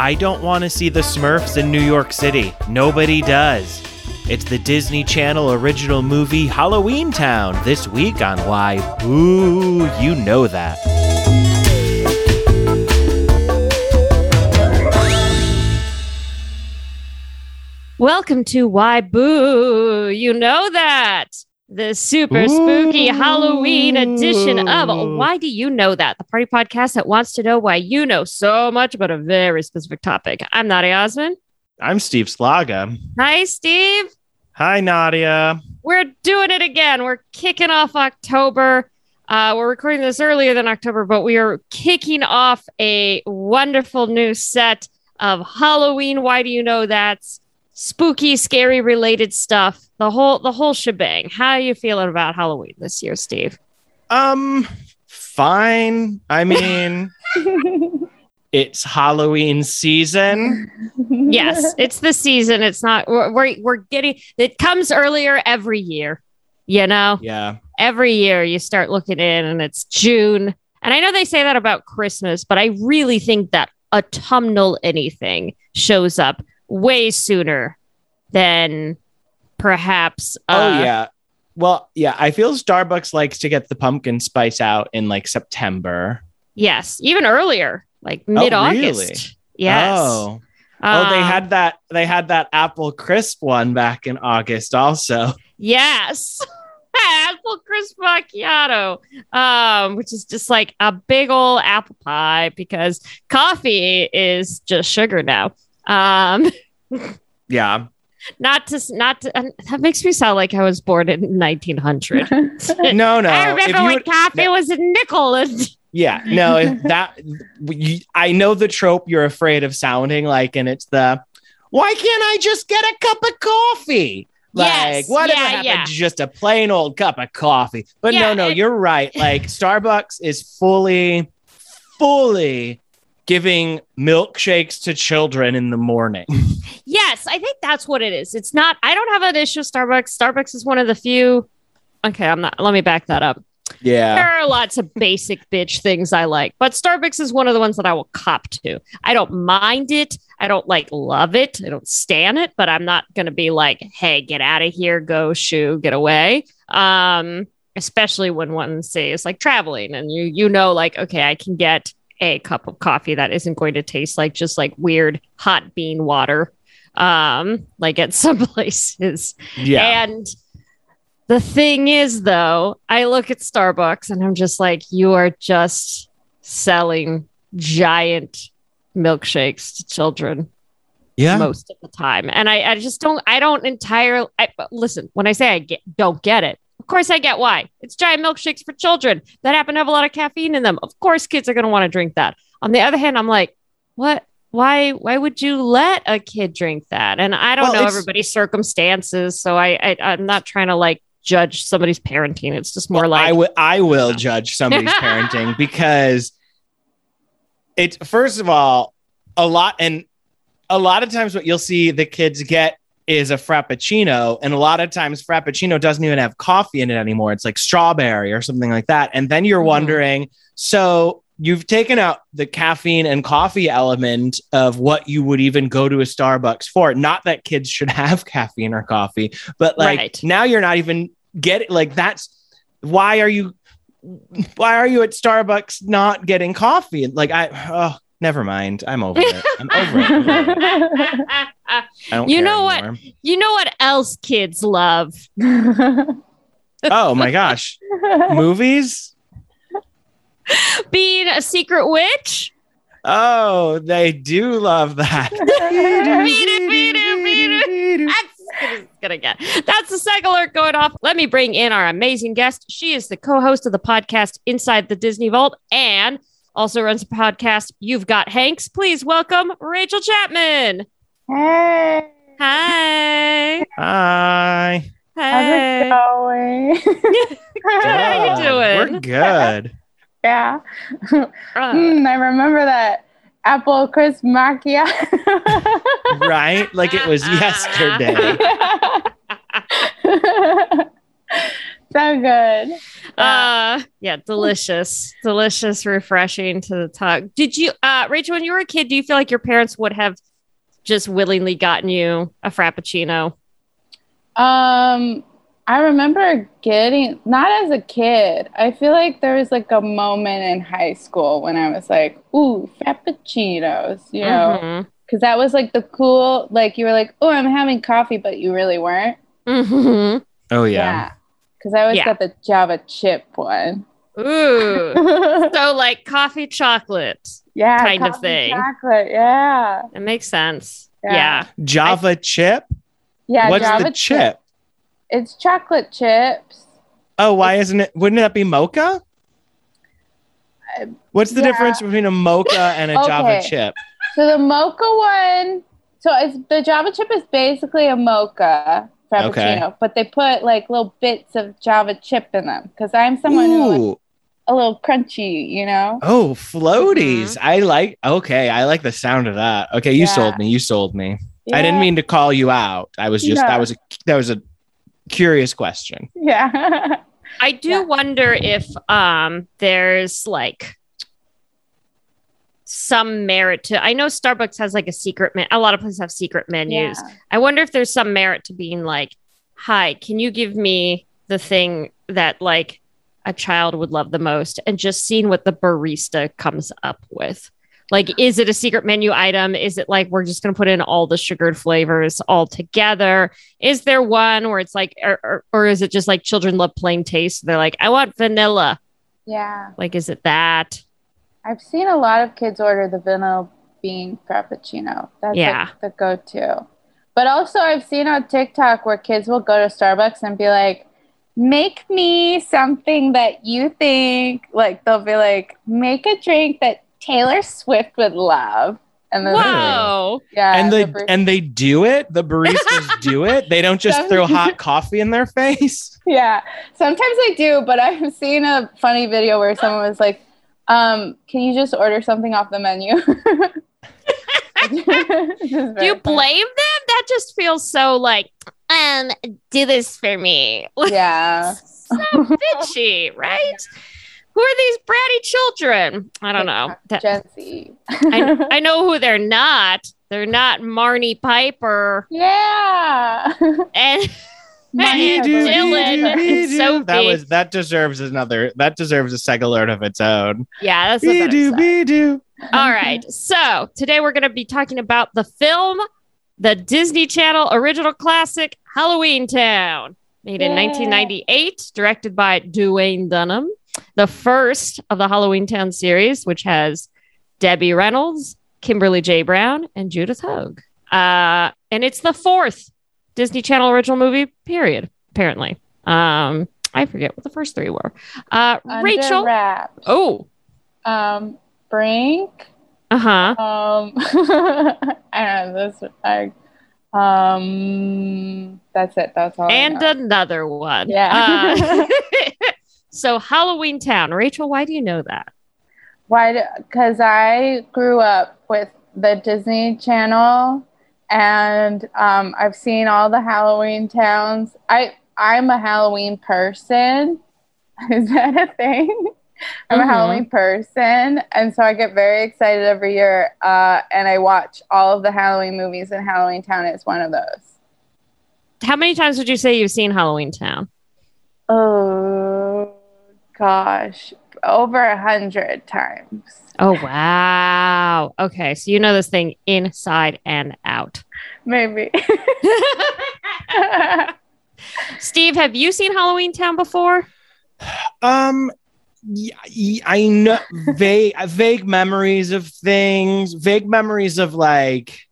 I don't want to see the Smurfs in New York City. Nobody does. It's the Disney Channel original movie Halloween Town this week on Why Boo You Know That. Welcome to Why Boo. You know that. The super spooky Halloween edition of Why Do You Know That? The party podcast that wants to know why you know so much about a very specific topic. I'm Nadia Osman. I'm Steve Slaga. Hi, Steve. Hi, Nadia. We're doing it again. We're kicking off October. Uh, we're recording this earlier than October, but we are kicking off a wonderful new set of Halloween. Why do you know that's spooky, scary related stuff? The whole the whole shebang. How are you feeling about Halloween this year, Steve? Um, fine. I mean, it's Halloween season. yes, it's the season. It's not. We're, we're we're getting. It comes earlier every year. You know. Yeah. every year you start looking in and it's June. And I know they say that about Christmas, but I really think that autumnal anything shows up way sooner than perhaps. Oh uh, yeah. Well, yeah, I feel Starbucks likes to get the pumpkin spice out in like September. Yes, even earlier, like mid August. Oh, really? Yes. Oh. Oh, they Um, had that they had that apple crisp one back in August also. Yes. apple crisp macchiato, um, which is just like a big old apple pie because coffee is just sugar now. Um, Yeah. Not to not to, and that makes me sound like I was born in 1900. No, no. I if remember you when would- coffee no. was a nickel. And Yeah, no, if that you, I know the trope you're afraid of sounding like, and it's the why can't I just get a cup of coffee? Like, Yes, what if yeah, it happened yeah. just a plain old cup of coffee? But Yeah, no, no, it- you're right. Like Starbucks is fully, fully giving milkshakes to children in the morning. yes, I think that's what it is. It's not. I don't have an issue with Starbucks. Starbucks is one of the few. Okay, I'm not. Let me back that up. Yeah. There are lots of basic bitch things I like, but Starbucks is one of the ones that I will cop to. I don't mind it. I don't like love it. I don't stand it, but I'm not going to be like, "Hey, get out of here, go shoo, get away." Um, especially when one say is like traveling and you you know like, okay, I can get a cup of coffee that isn't going to taste like just like weird hot bean water. Um, like at some places. Yeah. And the thing is, though, I look at Starbucks and I'm just like, you are just selling giant milkshakes to children yeah. most of the time. And I, I just don't, I don't entirely, I, listen, when I say I get, don't get it, of course I get why. It's giant milkshakes for children that happen to have a lot of caffeine in them. Of course, kids are going to want to drink that. On the other hand, I'm like, what? Why? Why would you let a kid drink that? And I don't Well, know everybody's circumstances, so I, I I'm not trying to like judge somebody's parenting. It's just more Well, like I will I will judge somebody's parenting because it's first of all a lot and a lot of times what you'll see the kids get is a frappuccino and a lot of times frappuccino doesn't even have coffee in it anymore it's like strawberry or something like that and then you're Mhm. wondering so you've taken out the caffeine and coffee element of what you would even go to a Starbucks for not that kids should have caffeine or coffee but like Right. now you're not even getting like that's why are you why are you at Starbucks not getting coffee? Like I oh never mind. I'm over it. I'm over it. I don't You know what? anymore. you know what else kids love? Oh my gosh. Movies? Being a secret witch. Oh, they do love that. That's good again. That's the second alert going off. Let me bring in our amazing guest. She is the co-host of the podcast Inside the Disney Vault and also runs a podcast You've Got Hanks. Please welcome Rachel Chapman. Hey, Hi. Hi. how's Hey. it going? How are you doing? We're good. yeah. Uh, Mm, I remember that apple crisp macchiato. Right? Like it was yesterday. So good. Uh yeah, delicious. delicious, refreshing to the tongue. Did you uh Rachel, when you were a kid, do you feel like your parents would have just willingly gotten you a frappuccino? Um, I remember getting not as a kid. I feel like there was like a moment in high school when I was like, "Ooh, frappuccinos," you know, because that was like the cool. Like you were like, "Oh, I'm having coffee," but you really weren't. Mhm. Oh yeah. Because I always Yeah. got the Java chip one. Ooh. So like coffee chocolate. yeah, Kind of thing. Chocolate. Yeah. It makes sense. Yeah. Yeah. Java chip. Yeah. What's Java the chip? It's chocolate chips. Oh, why isn't it? Wouldn't that be mocha? Uh, What's the yeah. difference between a mocha and a Java chip? So the mocha one, so it's the Java chip is basically a mocha frappuccino, but they put like little bits of Java chip in them because I'm someone who likes Ooh. a little crunchy, you know. Oh, floaties. I like. Okay, I like the sound of that. Okay, you Yeah. sold me. You sold me. I didn't mean to call you out. I was just No. that was a that was a curious question. Yeah. I do Yeah. wonder if um there's like some merit to I know Starbucks has like a secret men- a lot of places have secret menus. Yeah. I wonder if there's some merit to being like, "Hi, can you give me the thing that like a child would love the most?" and just seeing what the barista comes up with. Like, is it a secret menu item? Is it like we're just going to put in all the sugared flavors all together? Is there one where it's like, or, or, or is it just like children love plain taste? They're like, I want vanilla. Yeah. Like, is it that? I've seen a lot of kids order the vanilla bean frappuccino. That's Yeah. like the go-to. But also I've seen on TikTok where kids will go to Starbucks and be like, make me something that you think like they'll be like, make a drink that Taylor Swift would love. And then Whoa. yeah. and the they bar- and they do it. The baristas do it. They don't just throw hot coffee in their face. Yeah, sometimes they do, but I've seen a funny video where someone was like, um, "Can you just order something off the menu?" Do you blame them? That just feels so like, um, do this for me. Yeah, so bitchy, right? Who are these bratty children? I don't know. That- Gen Z. I, I know who they're not. They're not Marnie Piper yeah. and Mine Be-do, Dylan. Be-do. Sophie. That was that deserves another. That deserves a seg alert of its own. yeah, that's a better Be-do, side. be-do. All right. So today we're going to be talking about the film, the Disney Channel original classic, Halloween Town, made in Yay. 1998, directed by Duwayne Dunham, the first of the Halloween Town series, which has Debbie Reynolds, Kimberly J. Brown, and Judith Hoag. Uh, and it's the fourth Disney Channel original movie, period, apparently. Um, I forget what the first three were. Uh, Under Rachel. wraps. Oh, Um, Brink. uh huh. Um, I don't know this. I, um, that's it. That's all. And another one. Yeah. Uh, so Halloween Town, Rachel, why do you know that? Why? Because I grew up with the Disney Channel, and um, I've seen all the Halloween towns. I I'm a Halloween person. Is that a thing? I'm Mhm. a Halloween person, and so I get very excited every year. Uh, and I watch all of the Halloween movies, and Halloween Town is one of those. How many times would you say you've seen Halloween Town? Oh gosh, over a hundred times. Oh wow. Okay, so you know this thing inside and out. Maybe. Steve, have you seen Halloween Town before? Um, I know vague vague memories of things, vague memories of like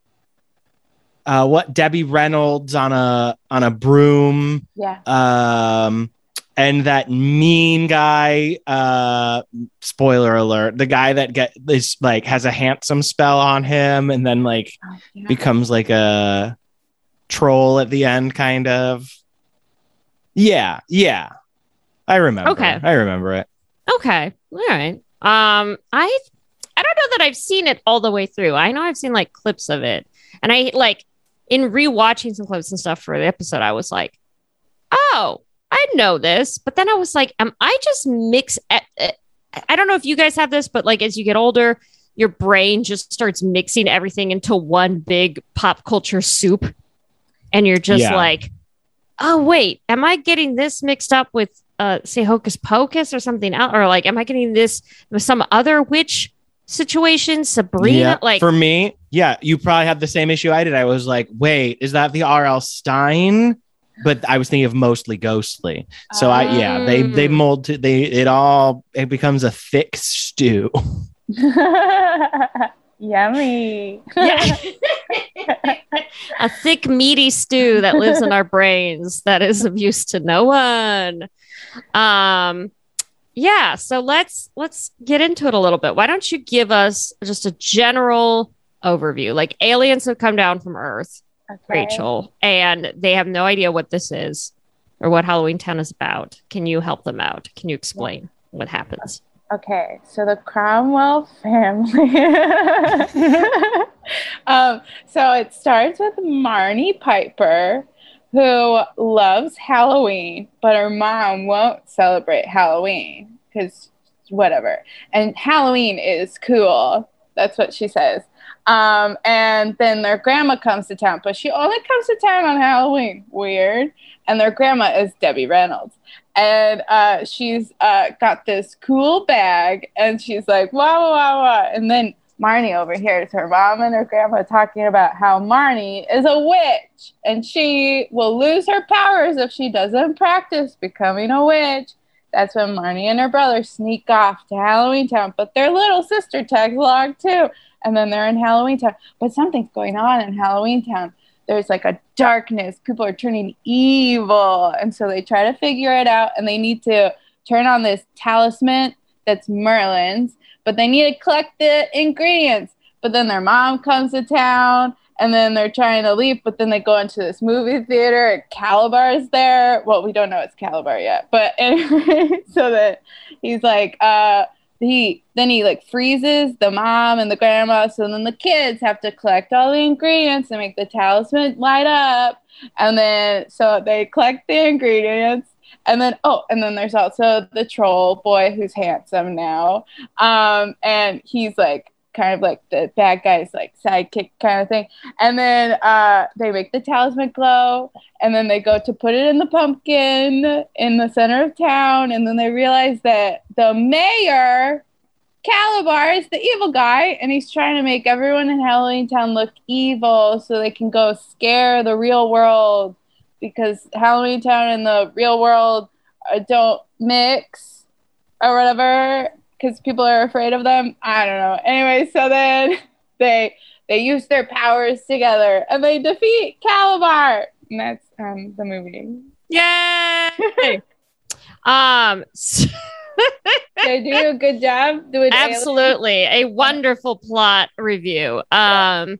uh, what Debbie Reynolds on a on a broom, yeah. um, and that mean guy. Uh, spoiler alert: the guy that get this like has a handsome spell on him, and then like Oh, yeah. becomes like a troll at the end, kind of. Yeah, yeah. I remember. Okay. I remember it. Okay. All right. Um, I I don't know that I've seen it all the way through. I know I've seen like clips of it. And I like in rewatching some clips and stuff for the episode, I was like, oh, I know this, but then I was like, am I just mix? eh, eh, I don't know if you guys have this, but like as you get older, your brain just starts mixing everything into one big pop culture soup. And you're just Yeah. like, oh, wait, am I getting this mixed up with, uh, say, Hocus Pocus or something else? Or like, am I getting this with some other witch situation? Sabrina? Yeah, Like, for me, yeah, you probably have the same issue I did. I was like, wait, is that the R.L. Stine? But I was thinking of mostly ghostly. So I yeah, they they Mm. mold to they it all it becomes a thick stew. Yummy. yeah. a thick, meaty stew that lives in our brains that is of use to no one. Um, yeah. So let's let's get into it a little bit. Why don't you give us just a general overview? Like aliens have come down from Earth, Okay. Rachel, and they have no idea what this is or what Halloween Town is about. Can you help them out? Can you explain what happens? Okay, so the Cromwell family. um, so it starts with Marnie Piper, who loves Halloween, but her mom won't celebrate Halloween because whatever. And Halloween is cool. That's what she says. Um, and then their grandma comes to town, but she only comes to town on Halloween. Weird. And their grandma is Debbie Reynolds and uh, she's uh, got this cool bag, and she's like, wow, wow, wow, wow. And then Marnie over overhears her mom and her grandma talking about how Marnie is a witch, and she will lose her powers if she doesn't practice becoming a witch. That's when Marnie and her brother sneak off to Halloween Town, but their little sister tags along too. And then they're in Halloween Town. But something's going on in Halloween Town there's like a darkness. People are turning evil. And so they try to figure it out and they need to turn on this talisman that's Merlin's, but they need to collect the ingredients. But then their mom comes to town and then they're trying to leave, but then they go into this movie theater and Kalabar is there. Well, we don't know it's Kalabar yet, but anyway, so that he's like, uh, he then he like freezes the mom and the grandma so then the kids have to collect all the ingredients and make the talisman light up and then so they collect the ingredients and then oh and then there's also the troll boy who's handsome now um and he's like kind of like the bad guy's like sidekick kind of thing. And then uh they make the talisman glow and then they go to put it in the pumpkin in the center of town and then they realize that the mayor Kalabar is the evil guy and he's trying to make everyone in halloween town look evil so they can go scare the real world because halloween town and the real world uh, don't mix or whatever because people are afraid of them i don't know anyway so then they they use their powers together and they defeat Kalabar and that's um, the movie. Yay! um, Did I do a good job doing aliens? absolutely a wonderful plot review. Um,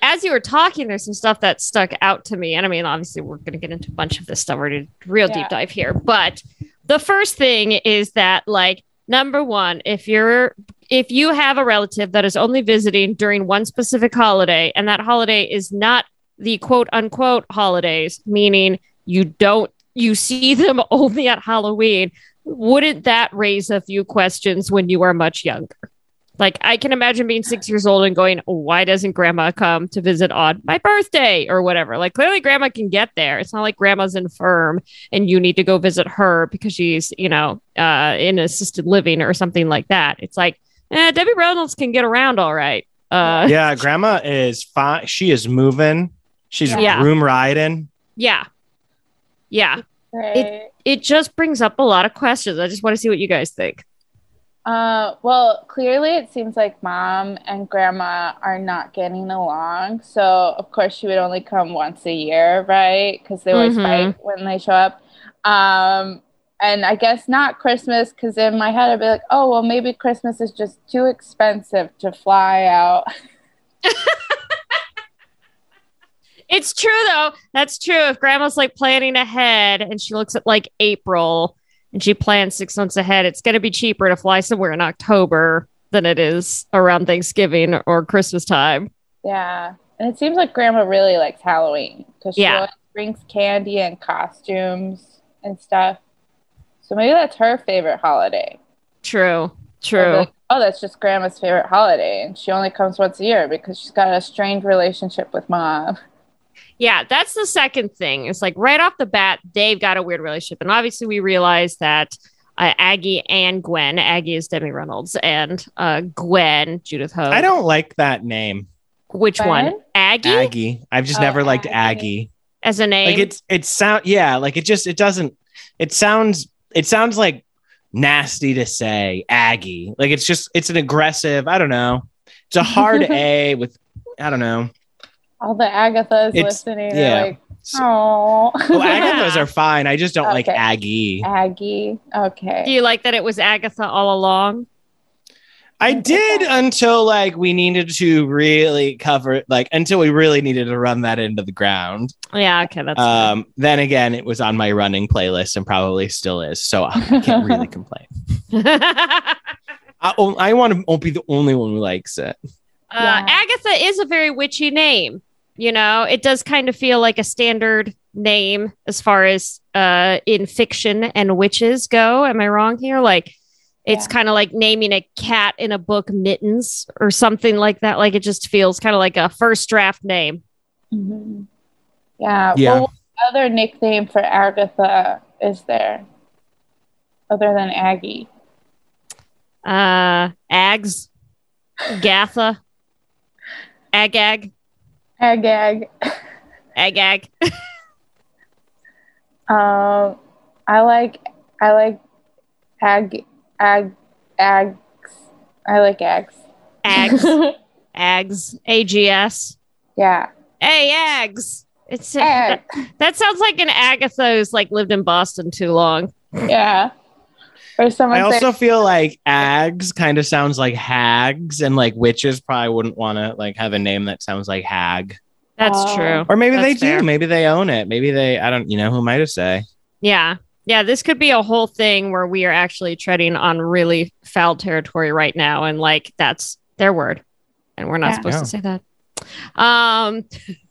as you were talking, there's some stuff that stuck out to me, and I mean, obviously, we're going to get into a bunch of this stuff. We're going to real Yeah. deep dive here, but the first thing is that, like, number one, if you're if you have a relative that is only visiting during one specific holiday, and that holiday is not the quote unquote holidays, meaning you don't you see them only at Halloween, wouldn't that raise a few questions when you are much younger? Like I can imagine being six years old and going, why doesn't grandma come to visit on my birthday or whatever? Like clearly grandma can get there. It's not like grandma's infirm and you need to go visit her because she's, you know, uh, in assisted living or something like that. It's like, eh, Debbie Reynolds can get around all right. Uh, yeah, grandma is fine. She is moving. She's Yeah. room riding. yeah. Yeah. Right. It just brings up a lot of questions. I just want to see what you guys think. Uh, well, clearly it seems like mom and grandma are not getting along. So, of course, she would only come once a year, right? Because they always Mhm. fight when they show up. Um, and I guess not Christmas, because in my head I'd be like, oh, well, maybe Christmas is just too expensive to fly out. It's true though. That's true. If grandma's like planning ahead and she looks at like April and she plans six months ahead, it's going to be cheaper to fly somewhere in October than it is around Thanksgiving or Christmas time. Yeah. And it seems like grandma really likes Halloween because she Yeah. brings candy and costumes. and stuff. So maybe that's her favorite holiday. True. True. like, oh, that's just grandma's favorite holiday. And she only comes once a year because she's got a strained relationship with mom. Yeah, that's the second thing. It's like right off the bat, they've got a weird relationship. And obviously, we realize that uh, Aggie and Gwen, Aggie is Debbie Reynolds, and uh, Gwen, Judith Ho. I don't like that name, Which one? Aggie, Aggie. I've just Oh, never liked Aggie. Aggie. as a name. Like it's it sound yeah, like it just it doesn't it sounds it sounds like nasty to say Aggie. Like it's just it's an aggressive, I don't know. It's a hard A with I don't know. All the Agathas It's- listening yeah. like, oh, Well, Agathas are fine. I just don't like Aggie. Aggie. Okay. Do you like that it was Agatha all along? I did until like we needed to really cover like until we really needed to run that into the ground. Yeah, okay, that's Um, then again, it was on my running playlist and probably still is. So I can't really complain. I, I want to won't be the only one who likes it. Uh, Yeah. Agatha is a very witchy name. You know, it does kind of feel like a standard name as far as uh, in fiction and witches go. Am I wrong here? Like, it's Yeah. kind of like naming a cat in a book mittens or something like that. Like, it just feels kind of like a first draft name. Mhm. Yeah. Yeah. Well, what other nickname for Agatha is there other than Aggie? Uh, Ags, Gatha, Agag, Agag. Agag. Um, I like I like ag ag ags. I like eggs. Ags, Ags, AGS. yeah, Hey, eggs. It's ag. That sounds like an Agatha who's like lived in Boston too long. yeah. Or someone I say, also feel like ags kind of sounds like hags, and like witches probably wouldn't want to like have a name that sounds like hag. That's Oh. true. Or maybe they That's fair. do. Maybe they own it. Maybe they. I don't. You know who am I to say? Yeah. Yeah, this could be a whole thing where we are actually treading on really foul territory right now. And like that's their word. And we're not Yeah. supposed Yeah. to say that. Um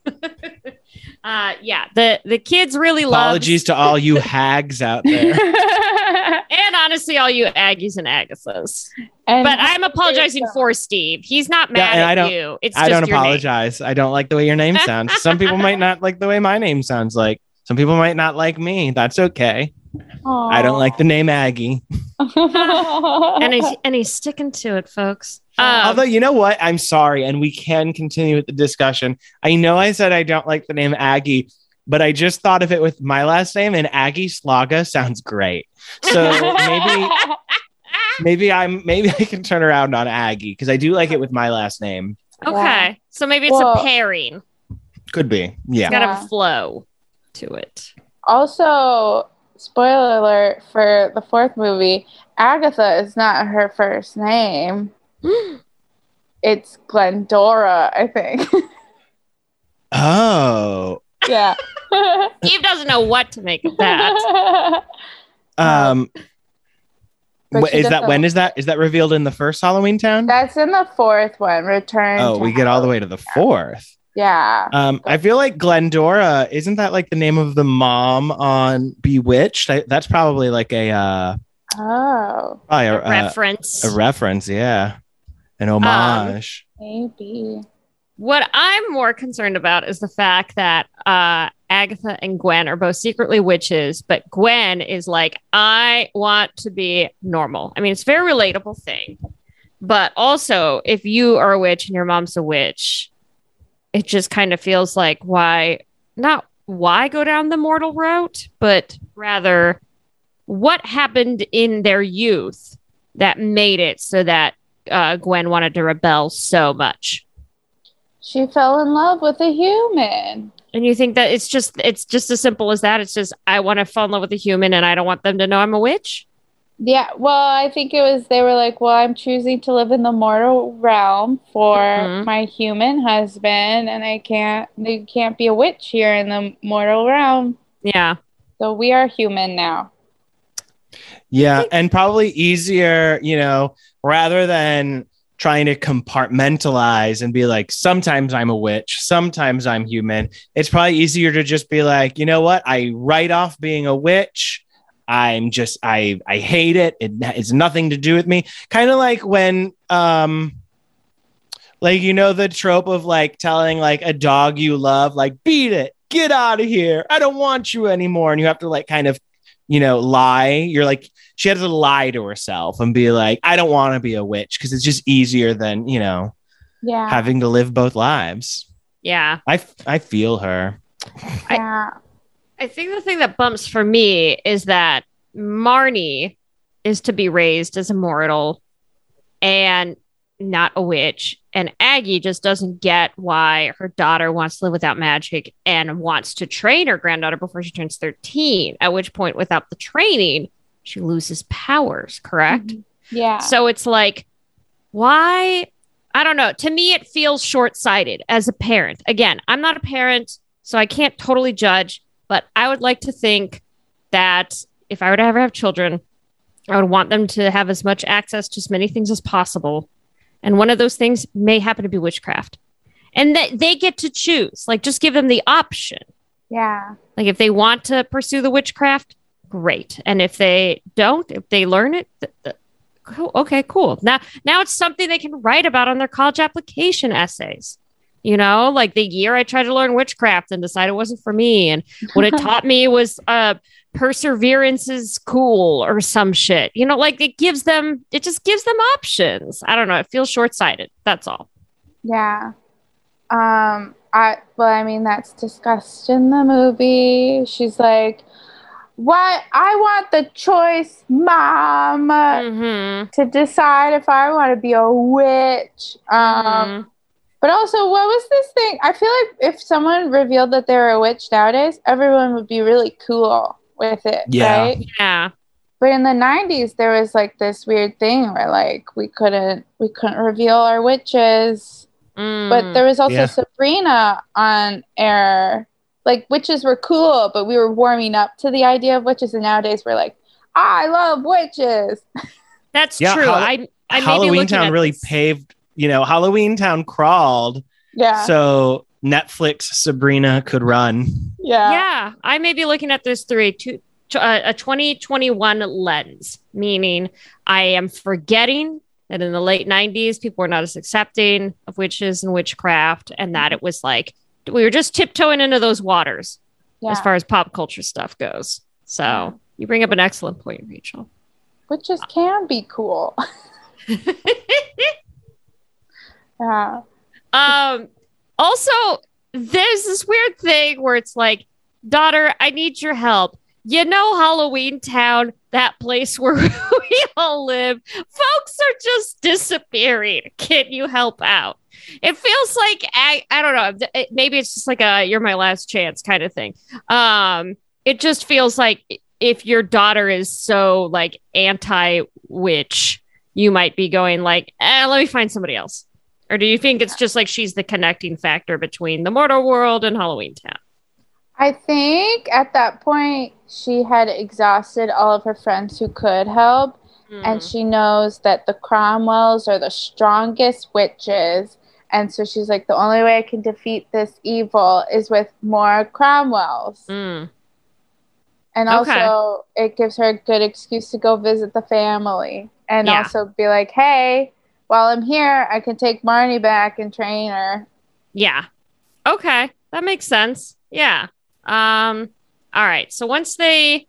uh yeah, the the kids really love Apologies to all you hags out there. and honestly all you Aggies and Agathas. and But I'm apologizing for Steve. He's not Yeah, mad I at don't- you. It's I just don't your name. apologize. I don't like the way your name sounds. Some people might not like the way my name sounds like. Some people might not like me. That's okay. I don't like the name Aggie. And he's and he's sticking to it, folks. Um, Although you know what, I'm sorry, and we can continue with the discussion. I know I said I don't like the name Aggie, but I just thought of it with my last name, and Aggie Slaga sounds great. So maybe maybe I'm maybe I can turn around on Aggie because I do like it with my last name. Okay. Yeah. So maybe it's Well- a pairing. Could be, yeah. It's got Yeah. a flow to it. also, spoiler alert for the fourth movie, Agatha is not her first name. It's Glendora, I think. Oh, yeah. Eve doesn't know what to make of that. um, But wh- is that when is that is that revealed in the first Halloween Town? That's in the fourth one, Return. Oh, to we get all the way to the fourth. Yeah. Um, I feel like Glendora isn't that like the name of the mom on Bewitched? I, that's probably like a uh, Oh, probably a, A a, reference. a reference, yeah, an homage. maybe. what I'm more concerned about is the fact that uh, Agatha and Gwen are both secretly witches, but Gwen is like, I want to be normal. I mean, it's a very relatable thing. But also, if you are a witch and your mom's a witch, it just kind of feels like why not why go down the mortal route, but rather what happened in their youth that made it so that uh, Gwen wanted to rebel so much. She fell in love with a human. And you think that it's just it's just as simple as that. It's just I want to fall in love with a human and I don't want them to know I'm a witch. Yeah, well, I think it was they were like, "Well, I'm choosing to live in the mortal realm for Mhm. my human husband, and I can't. You can't be a witch here in the mortal realm. Yeah. So we are human now." Yeah, and probably easier, you know, rather than trying to compartmentalize and be like, sometimes I'm a witch, sometimes I'm human. It's probably easier to just be like, you know what? I write off being a witch. I'm just I I hate it. It has nothing to do with me. Kind of like when um like you know the trope of like telling like a dog you love like beat it, get out of here. I don't want you anymore and you have to like kind of you know lie. You're like she had to lie to herself and be like I don't want to be a witch because it's just easier than, you know, Yeah. having to live both lives. Yeah. I I feel her. yeah. I think the thing that bumps for me is that Marnie is to be raised as a mortal and not a witch. And Aggie just doesn't get why her daughter wants to live without magic and wants to train her granddaughter before she turns 13, at which point, without the training, she loses powers, correct? Mm-hmm. Yeah. So it's like, why? I don't know. To me, it feels short sighted as a parent. Again, I'm not a parent, so I can't totally judge, but I would like to think that if I were to ever have children, I would want them to have as much access to as many things as possible. And one of those things may happen to be witchcraft. And that they get to choose. Like, just give them the option. yeah. Like, if they want to pursue the witchcraft, great. And if they don't, if they learn it, th- th- cool. okay, cool. Now, now it's something they can write about on their college application essays. You know, like the year I tried to learn witchcraft and decided it wasn't for me, and what it taught me was uh, perseverance is cool or some shit. You know, like it gives them, it just gives them options. I don't know. It feels short sighted. That's all. Yeah. Um, I well, I mean that's discussed in the movie. She's like, "What? I want the choice, mom, Mm-hmm. to decide if I want to be a witch." Um, but also, what was this thing? I feel like if someone revealed that they were a witch nowadays, everyone would be really cool with it, Yeah. right? yeah. But in the '90s, there was like this weird thing where like we couldn't we couldn't reveal our witches. Mm. But there was also Yeah. Sabrina on air. Like witches were cool, but we were warming up to the idea of witches, and nowadays we're like, I love witches. That's Yeah, true. Hall- I, I may be Halloween Town really this. paved, you know, Halloween Town crawled Yeah, so Netflix Sabrina could run. yeah, yeah, I may be looking at this through a, two, t- uh, a 2021 lens, meaning I am forgetting that in the late 90s, people were not as accepting of witches and witchcraft, and that it was like we were just tiptoeing into those waters yeah. as far as pop culture stuff goes. So you bring up an excellent point, Rachel. witches can be cool. yeah, Um, also, there's this weird thing where it's like, daughter, I need your help. You know, Halloween Town, that place where we all live, folks are just disappearing. Can you help out? It feels like I, I don't know. Maybe it's just like a "you're my last chance" kind of thing. Um, it just feels like if your daughter is so like anti-witch, you might be going like, eh, "Let me find somebody else." Or do you think it's just like she's the connecting factor between the mortal world and Halloween Town? I think at that point she had exhausted all of her friends who could help, Hmm. and she knows that the Cromwells are the strongest witches. And so she's like, the only way I can defeat this evil is with more Cromwells. Mm. And Okay. also, it gives her a good excuse to go visit the family and Yeah. also be like, hey, while I'm here, I can take Marnie back and train her. Yeah. Okay. That makes sense. Yeah. Um all right. So once they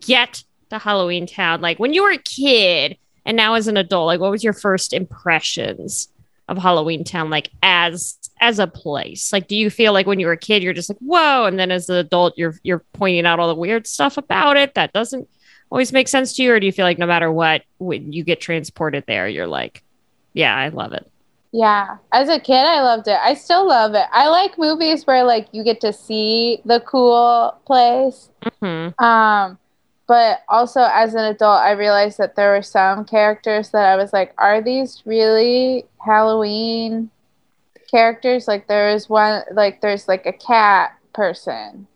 get to Halloween Town, like when you were a kid and now as an adult, like what was your first impressions of Halloween Town like as as a place? Like do you feel like when you were a kid you're just like, "Whoa," and then as an adult you're you're pointing out all the weird stuff about it that doesn't always make sense to you or do you feel like no matter what when you get transported there you're like, "Yeah, I love it." Yeah. As a kid, I loved it. I still love it. I like movies where, like, you get to see the cool place. Mhm. Um, but also as an adult, I realized that there were some characters that I was like, are these really Halloween characters? Like there is one, like there's like a cat person.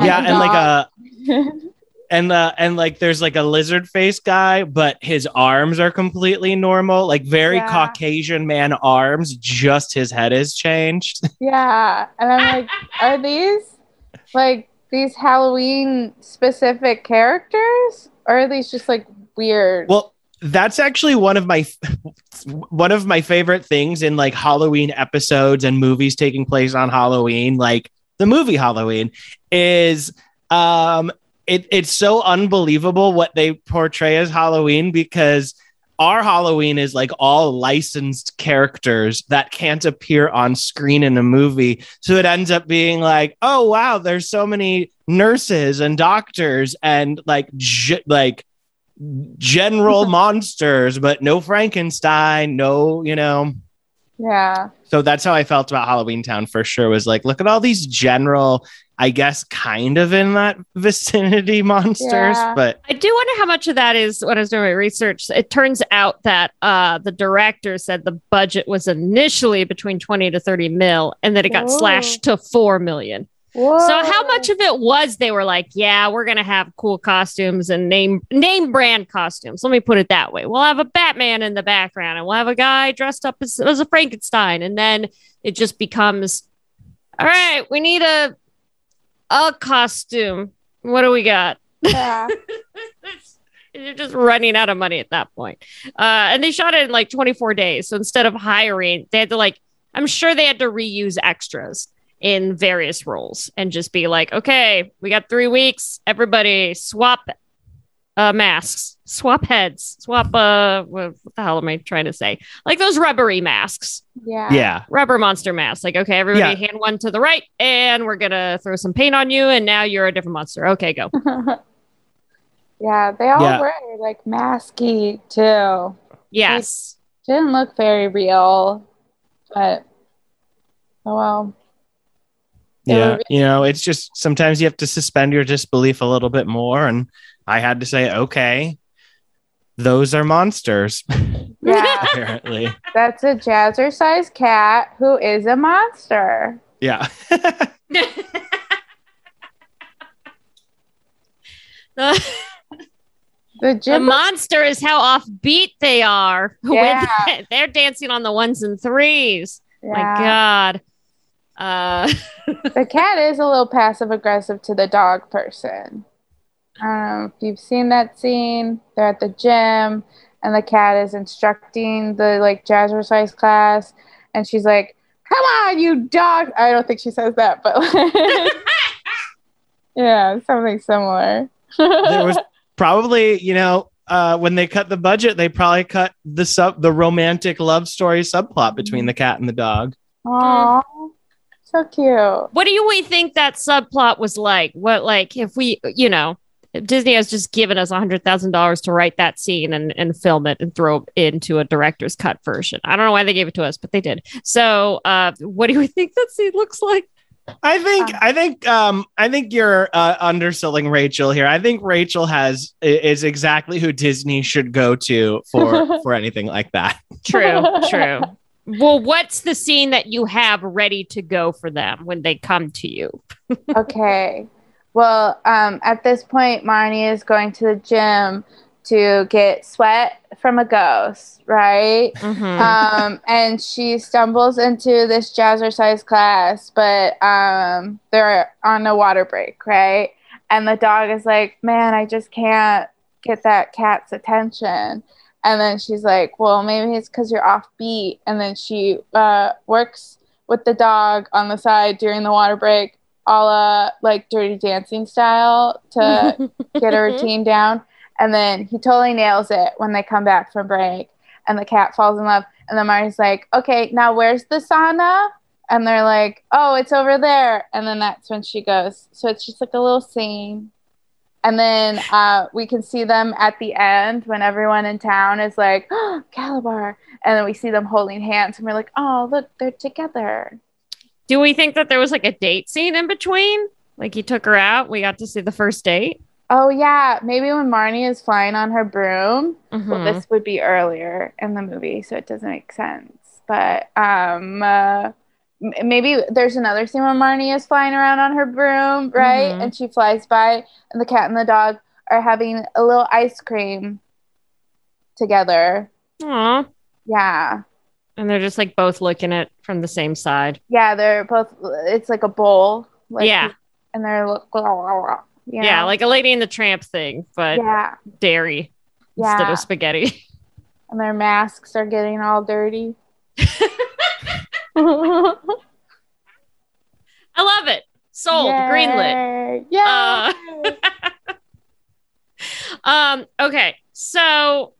yeah, and like a and uh and like there's like a lizard face guy, but his arms are completely normal, like very Yeah. Caucasian man arms. Just his head is changed. Yeah. And I'm like, are these like these Halloween specific characters? Or are these just like weird? Well, that's actually one of my one of my favorite things in like Halloween episodes and movies taking place on Halloween, like the movie Halloween, is um it, it's so unbelievable what they portray as Halloween because our Halloween is like all licensed characters that can't appear on screen in a movie. So it ends up being like, oh wow, there's so many nurses and doctors and like ge- like general monsters, but no Frankenstein, no, you know. yeah. So that's how I felt about Halloween Town for sure. Was like, look at all these general, I guess, kind of in that vicinity monsters, Yeah. but I do wonder how much of that is when I was doing my research. It turns out that uh, the director said the budget was initially between 20 to 30 mil and that it got Whoa. slashed to 4 million. Whoa. So how much of it was they were like, yeah, we're gonna have cool costumes and name name brand costumes. Let me put it that way. We'll have a Batman in the background and we'll have a guy dressed up as, as a Frankenstein, and then it just becomes, all right, we need a a costume. What do we got? Yeah. You're just running out of money at that point. Uh, and they shot it in like 24 days. So instead of hiring, they had to like, I'm sure they had to reuse extras in various roles and just be like, okay, we got three weeks. Everybody swap uh, masks, swap heads, swap, uh, what the hell am I trying to say? Like those rubbery masks, Yeah. yeah. rubber monster masks. Like, okay, everybody hand one to the right and we're going to throw some paint on you. And now you're a different monster. Okay, go. yeah. They all Yeah. were like masky too. Yes. Didn't look very real, but oh well. They Yeah. were- You know, it's just sometimes you have to suspend your disbelief a little bit more. And I had to say, okay, those are monsters, Yeah. apparently. That's a jazzercise cat who is a monster. yeah. the, The the monster is how offbeat they are. Yeah. they- they're dancing on the ones and threes. My God. Uh, the cat is a little passive aggressive to the dog person. Um, if you've seen that scene, they're at the gym and the cat is instructing the like jazzercise class, and she's like, "Come on, you dog!" I don't think she says that, but yeah, something similar. there was probably, you know, uh, when they cut the budget, they probably cut the sub the romantic love story subplot between the cat and the dog. Aw, so cute. what do you we think that subplot was like? What like if we, you know, Disney has just given us a hundred thousand dollars to write that scene and, and film it and throw it into a director's cut version. I don't know why they gave it to us, but they did. So, uh, what do you think that scene looks like? I think Um, I think um I think you're uh, underselling Rachel here. I think Rachel has is exactly who Disney should go to for for anything like that. True, true. Well, what's the scene that you have ready to go for them when they come to you? okay. Well, um, at this point, Marnie is going to the gym to get sweat from a ghost, right? Mhm. um, and she stumbles into this jazzercise class, but um, they're on a water break, right? And the dog is like, "Man, I just can't get that cat's attention." And then she's like, "Well, maybe it's because you're off beat." And then she uh, works with the dog on the side during the water break, a la like Dirty Dancing style, to get a routine down. And then he totally nails it when they come back from break and the cat falls in love. And then Marty's like, okay, now where's the sauna? And they're like, oh, it's over there. And then that's when she goes. So it's just like a little scene. And then uh, we can see them at the end when everyone in town is like, oh, Kalabar. And then we see them holding hands and we're like, oh, look, they're together. Do we think that there was like a date scene in between? Like he took her out. We got to see the first date. Oh, yeah. Maybe when Marnie is flying on her broom, Well, Mhm. this would be earlier in the movie, so it doesn't make sense. But um, uh, maybe there's another scene where Marnie is flying around on her broom, right? Mhm. And she flies by, and the cat and the dog are having a little ice cream together. Aw. Yeah. And they're just like both looking at from the same side. Yeah, they're both it's like a bowl. Like, yeah. And they're look you Yeah, know? like a lady in the tramp thing, but yeah. dairy instead of spaghetti. And their masks are getting all dirty. I love it. Sold. Greenlit. Yeah. Uh, Um, okay, so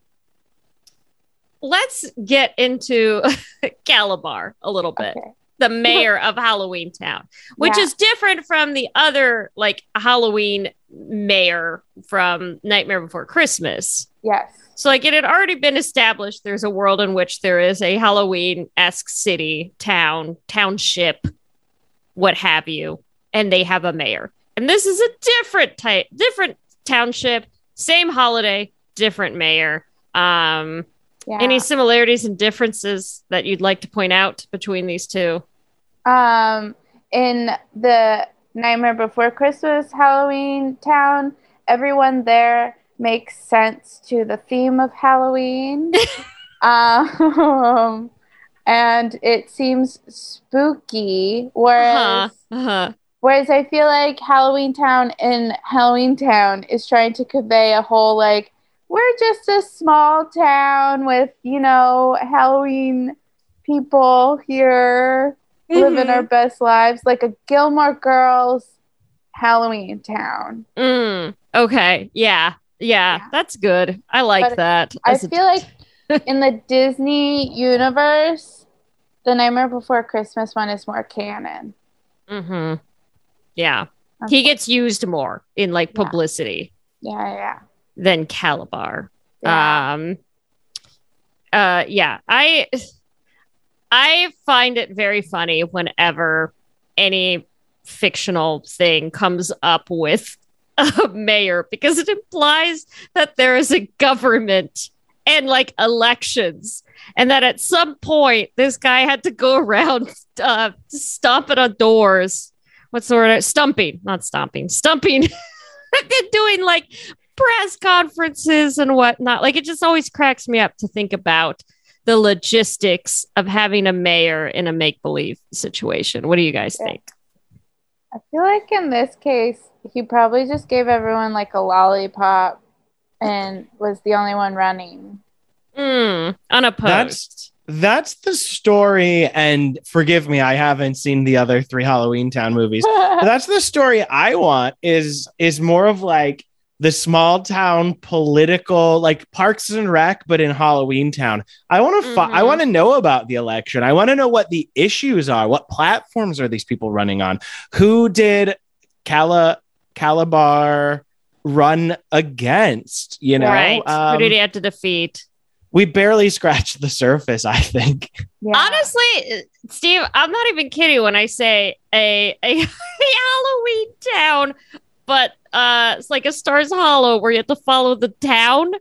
let's get into Kalabar a little bit. okay. The mayor of Halloween Town, which Yeah. is different from the other like Halloween mayor from Nightmare Before Christmas. Yes. So, like, it had already been established there's a world in which there is a Halloween esque city, town, township, what have you, and they have a mayor. And this is a different type, different township, same holiday, different mayor. Um, Yeah. Any similarities and differences that you'd like to point out between these two? um in the Nightmare Before Christmas Halloween town, everyone there makes sense to the theme of Halloween. um and it seems spooky whereas Uh-huh. Uh-huh. Whereas I feel like Halloween Town in Halloween Town is trying to convey a whole like we're just a small town with you know Halloween people here living Mm-hmm. our best lives, like a Gilmore Girls Halloween Town. Mm, okay. Yeah. yeah. Yeah. That's good. I like But that. I feel like in the Disney universe, the Nightmare Before Christmas one is more canon. hmm Yeah. He gets used more in like Yeah. publicity Yeah, yeah. than Kalabar. yeah. Um uh yeah, I I find it very funny whenever any fictional thing comes up with a mayor because it implies that there is a government and like elections. And that at some point this guy had to go around uh stomping on doors. What's the word? Stumping. Not stomping. Stumping. And doing like press conferences and whatnot. Like it just always cracks me up to think about the logistics of having a mayor in a make-believe situation. What do you guys think? I feel like in this case, he probably just gave everyone like a lollipop and was the only one running. mm, unopposed That's- That's the story. And forgive me, I haven't seen the other three Halloween Town movies. But that's the story I want. Is is more of like the small town political, like Parks and Rec, but in Halloween Town. I want to. Fi- I Mhm. want to know about the election. I want to know what the issues are. What platforms are these people running on? Who did Cala Kalabar run against? You know, right Um, who did he have to defeat we barely scratched the surface. I think. yeah. Honestly, Steve, I'm not even kidding when I say a a Halloween town, but uh, it's like a Stars Hollow where you have to follow the town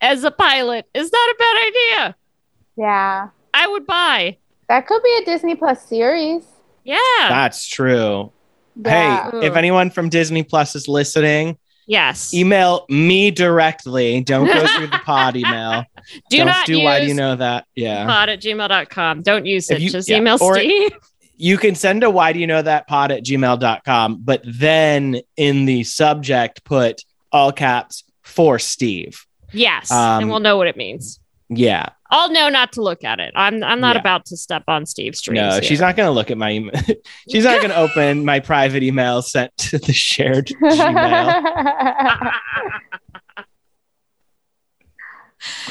as a pilot. Is that a bad idea? yeah. I would buy. That could be a Disney Plus series. Yeah. That's true. Yeah. Hey, if anyone from Disney Plus is listening, yes. email me directly. Don't go through the pod email. do Don't not do why do you know that? Yeah. pod at gmail.com. Don't use it. you- Just yeah, email or- Steve. You can send a why do you know that pod at gmail.com, but then in the subject put all caps for Steve. yes. um, and we'll know what it means. Yeah. I'll know not to look at it. I'm I'm not Yeah. about to step on Steve's dreams. No, she's not going to look at my email. she's not going to open my private email sent to the shared Gmail.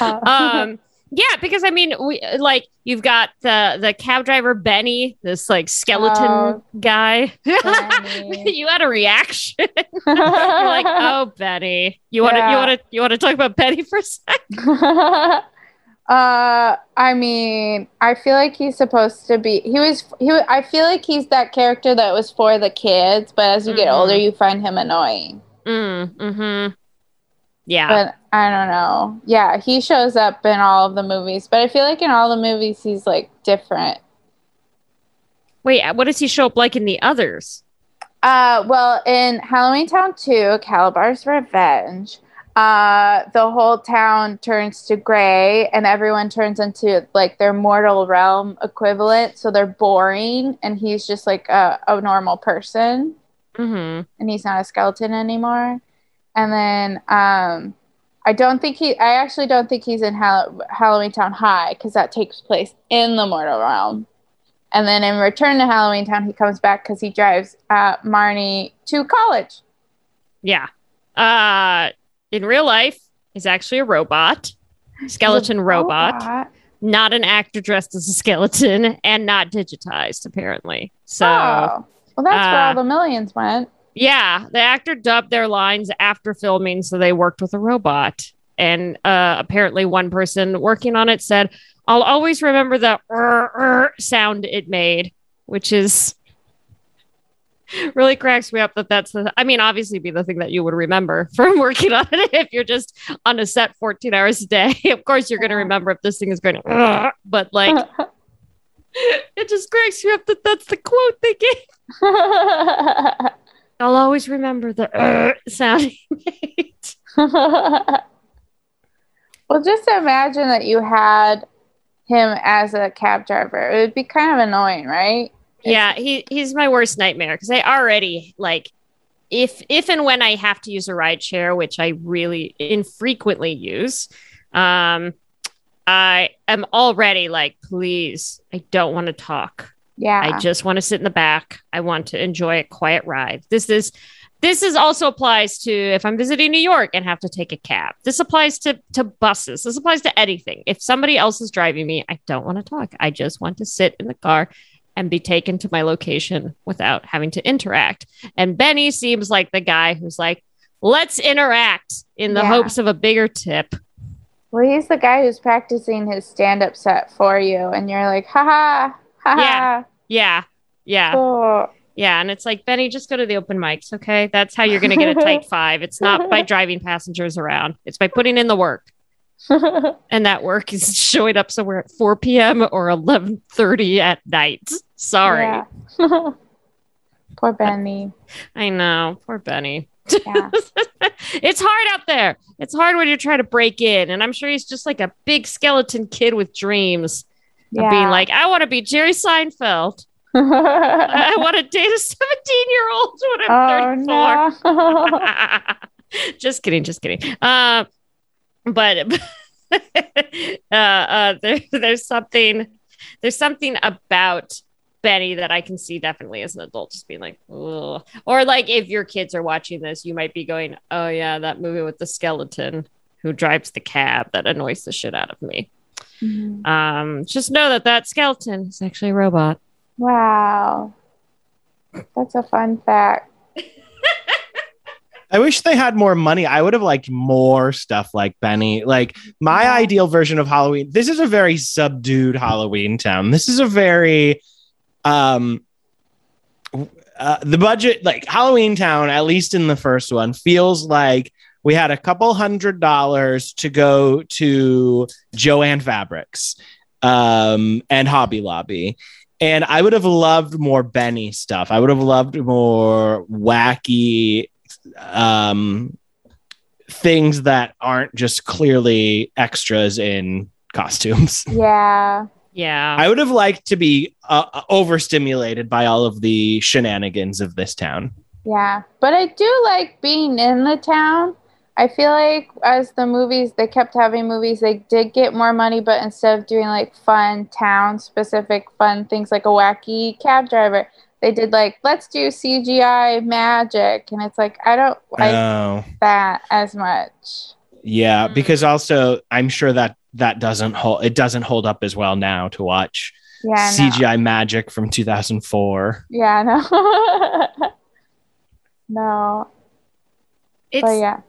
um yeah because i mean we like you've got the the cab driver benny this like skeleton Oh, guy you had a reaction you're like oh benny you want to you want to you want to talk about benny for a sec uh, I mean, I feel like he's supposed to be. He was. He. I feel like he's that character that was for the kids, but as you get Mhm. older, you find him annoying. mm, mm-hmm yeah But I don't know. Yeah, he shows up in all of the movies, but I feel like in all the movies, he's like different. wait what does he show up like in the others Uh, well, in Halloween Town 2, Kalabar's Revenge, uh, the whole town turns to gray and everyone turns into like their mortal realm equivalent. So they're boring and he's just like a, a normal person Mm-hmm. and he's not a skeleton anymore. And then um, I don't think he, I actually don't think he's in Hall- Halloween Town High because that takes place in the mortal realm. And then in Return to Halloween Town, he comes back because he drives uh, Marnie to college. Yeah. Uh, in real life, is actually a robot, skeleton a robot, not an actor dressed as a skeleton, and not digitized apparently. So. oh. Well, that's where uh, all the millions went. Yeah, the actor dubbed their lines after filming, so they worked with a robot. And uh, apparently, one person working on it said, "I'll always remember the "er, er" sound it made," which is really cracks me up. That that's the. I mean, obviously, be the thing that you would remember from working on it if you're just on a set 14 hours a day. of course, you're going to remember if this thing is going, "Er," but like, it just cracks me up that that's the quote they gave. I'll always remember the "er" sound he made. well, just imagine that you had him as a cab driver. It would be kind of annoying, right? Yeah, he he's my worst nightmare because I already like if if and when I have to use a ride share, which I really infrequently use, um, I am already like, please, I don't want to talk. Yeah. I just want to sit in the back. I want to enjoy a quiet ride. This is this is also applies to if I'm visiting New York and have to take a cab. This applies to to buses. This applies to anything. If somebody else is driving me, I don't want to talk. I just want to sit in the car and be taken to my location without having to interact. And Benny seems like the guy who's like, let's interact in the Yeah. hopes of a bigger tip. well, he's the guy who's practicing his stand up set for you, and you're like, haha, haha. Yeah. Yeah. Yeah. Cool. Yeah, and it's like Benny, just go to the open mics, okay? That's how you're going to get a tight five. It's not by driving passengers around; it's by putting in the work, and that work is showing up somewhere at 4 p.m. or 11:30 at night. Sorry, Yeah. Poor Benny. I know, poor Benny. Yeah. it's hard out there. It's hard when you're trying to break in, and I'm sure he's just like a big skeleton kid with dreams yeah. of being like, I want to be Jerry Seinfeld. I want to date a 17 year old when I'm oh 34. no. just kidding, just kidding. Uh, but uh, uh, there, there's something, there's something about Benny that I can see definitely as an adult, just being like, Ugh. or like if your kids are watching this, you might be going, "Oh yeah, that movie with the skeleton who drives the cab that annoys the shit out of me." Mhm. Um, just know that that skeleton is actually a robot. Wow. That's a fun fact. I wish they had more money. I would have liked more stuff like Benny. Like my ideal version of Halloween. This is a very subdued Halloween town. This is a very um uh, the budget like Halloween town at least in the first one feels like we had a couple hundred dollars to go to Jo-Ann Fabrics um and Hobby Lobby and I would have loved more Benny stuff. I would have loved more wacky um things that aren't just clearly extras in costumes. Yeah. Yeah. I would have liked to be uh, overstimulated by all of the shenanigans of this town. Yeah. But I do like being in the town. I feel like as the movies, they kept having movies, they did get more money, but instead of doing like fun town specific fun things like a wacky cab driver, they did like, let's do CGI magic. And it's like, I don't like oh, that as much. yeah, Mm. because also I'm sure that that doesn't hold it doesn't hold up as well now to watch Yeah. No. CGI magic from 2004. Yeah. No. no. it's But yeah.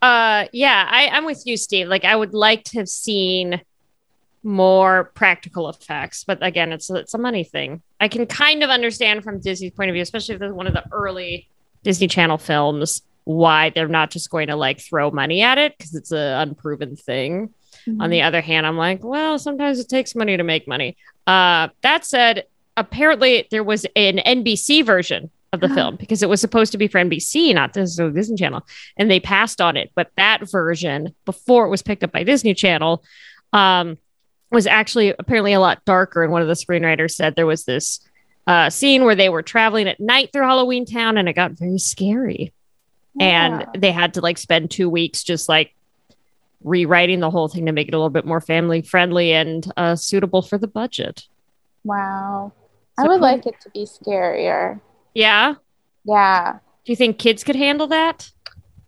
Uh, yeah, I, I'm with you, Steve. Like, I would like to have seen more practical effects, but again, it's it's a money thing. I can kind of understand from Disney's point of view, especially if it's one of the early Disney Channel films, why they're not just going to like throw money at it because it's an unproven thing. On the other hand, I'm like, well, sometimes it takes money to make money. Uh, that said, apparently there was an NBC version of the film because it was supposed to be for NBC, not the so Disney Channel, and they passed on it. But that version, before it was picked up by Disney Channel, um, was actually apparently a lot darker. And one of the screenwriters said there was this uh, scene where they were traveling at night through Halloween Town, and it got very scary. And they had to like spend two weeks just like rewriting the whole thing to make it a little bit more family friendly and uh, suitable for the budget. Wow. I would cool. like it to be scarier. Yeah. Yeah. Do you think kids could handle that?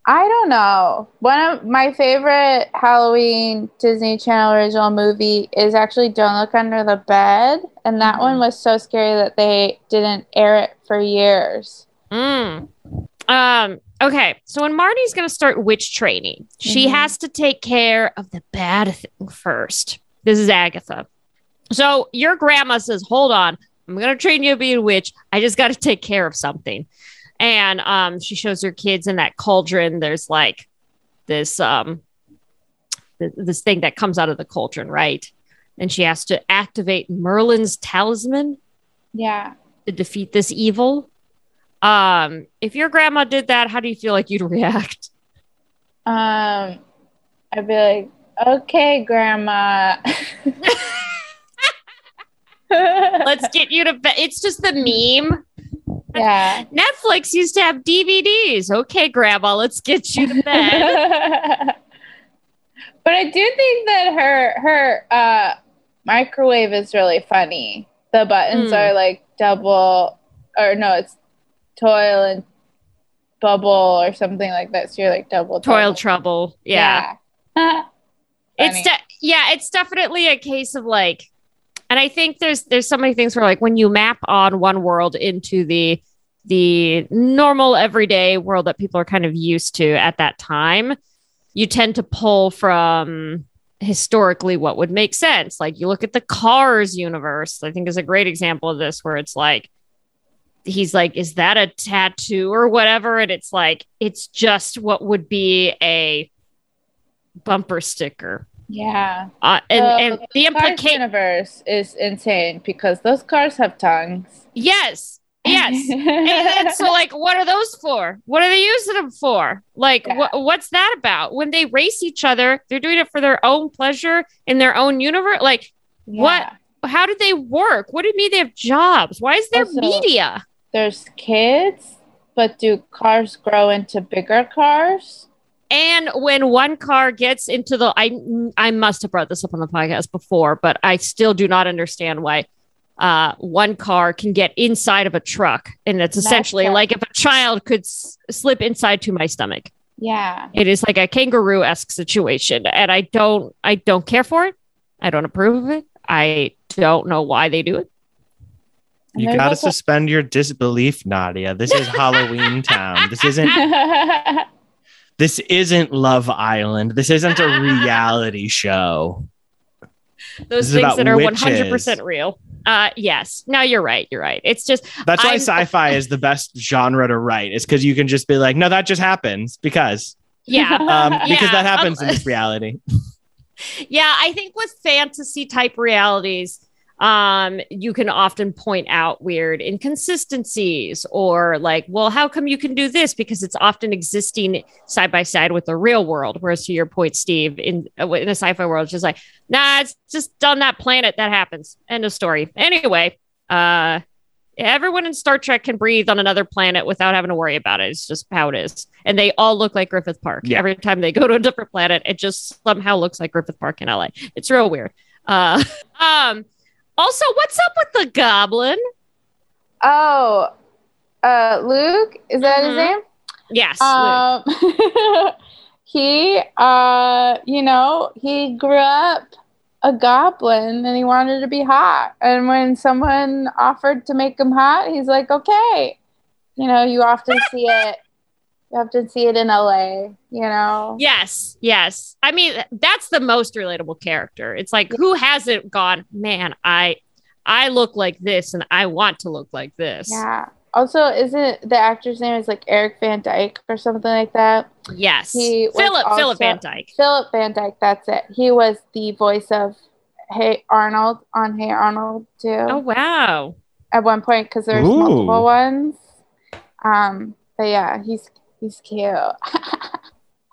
I don't know. One of my favorite Halloween Disney Channel original movie is actually Don't Look Under the Bed. And that Mhm. one was so scary that they didn't air it for years. Mm. Um, okay. So when Marty's going to start witch training, she Mhm. has to take care of the bad thing first. This is Agatha. So your grandma says, Hold on, I'm going to train you to be a witch. I just got to take care of something. And um, she shows her kids in that cauldron. There's like this um, th- this thing that comes out of the cauldron, right? And she has to activate Merlin's talisman Yeah. to defeat this evil. Um, if your grandma did that, how do you feel like you'd react? Um, I'd be like, okay, Grandma. Let's get you to bed. It's just the meme. Yeah. Netflix used to have DVDs. Okay, grandma, let's get you to bed. but I do think that her her uh, microwave is really funny. The buttons Hmm. are like double, or no, it's toil and bubble or something like that. So you're like double Toil double. trouble. Yeah. Yeah. It's de- yeah, it's definitely a case of like and I think there's there's so many things where like when you map on one world into the the normal everyday world that people are kind of used to at that time, you tend to pull from historically what would make sense. Like you look at the Cars universe, I think is a great example of this where it's like he's like is that a tattoo or whatever and it's like it's just what would be a bumper sticker yeah. uh, and and the Cars implication universe is insane because those cars have tongues. yes yes. And, and so like what are those for? What are they using them for? Like Yeah. wha- what's that about? When they race each other they're doing it for their own pleasure in their own universe like What? how do they work? What do you mean they have jobs? Why is there Also- media? There's kids, but do cars grow into bigger cars? And when one car gets into the, I I must have brought this up on the podcast before, but I still do not understand why uh, one car can get inside of a truck, and it's essentially right. like if a child could s- slip inside to my stomach. Yeah. It is like a kangaroo esque situation, and I don't I don't care for it. I don't approve of it. I don't know why they do it. You gotta also- suspend your disbelief, Nadia. This is Halloween Town. This isn't this isn't Love Island. This isn't a reality show. Those This things that are witches. hundred percent real. Uh, yes. No, you're right. You're right. It's just That's why I'm- sci-fi is the best genre to write. Is because you can just be like, no, that just happens because yeah. um, because Yeah, that happens in this reality. Yeah, I think with fantasy type realities, um, you can often point out weird inconsistencies or like, well, how come you can do this? Because it's often existing side by side with the real world. Whereas to your point, Steve, in uh, in a sci-fi world, it's just like, nah, it's just on that planet that happens. End of story. Anyway, uh, everyone in Star Trek can breathe on another planet without having to worry about it. It's just how it is. And they all look like Griffith Park. Yeah. Every time they go to a different planet, it just somehow looks like Griffith Park in LA. It's real weird. Uh, um, also, what's up with the goblin? oh, uh, Luke, is that his Mhm. name? Yes. Luke. Um, he, uh, you know, he grew up a goblin and he wanted to be hot. And when someone offered to make him hot, he's like, okay. You know, you often see it. You often see it in LA. You know. Yes, yes. I mean, that's the most relatable character. It's like who hasn't gone, man, I I look like this and I want to look like this. Yeah. Also, isn't the actor's name is like Eric Van Dyke or something like that? Yes. He was Phillip Phillip Van Dyke. Phillip Van Dyke, that's it. He was the voice of Hey Arnold on Hey Arnold too Oh wow. at one point because there's Ooh. multiple ones. Um, but yeah, he's he's cute.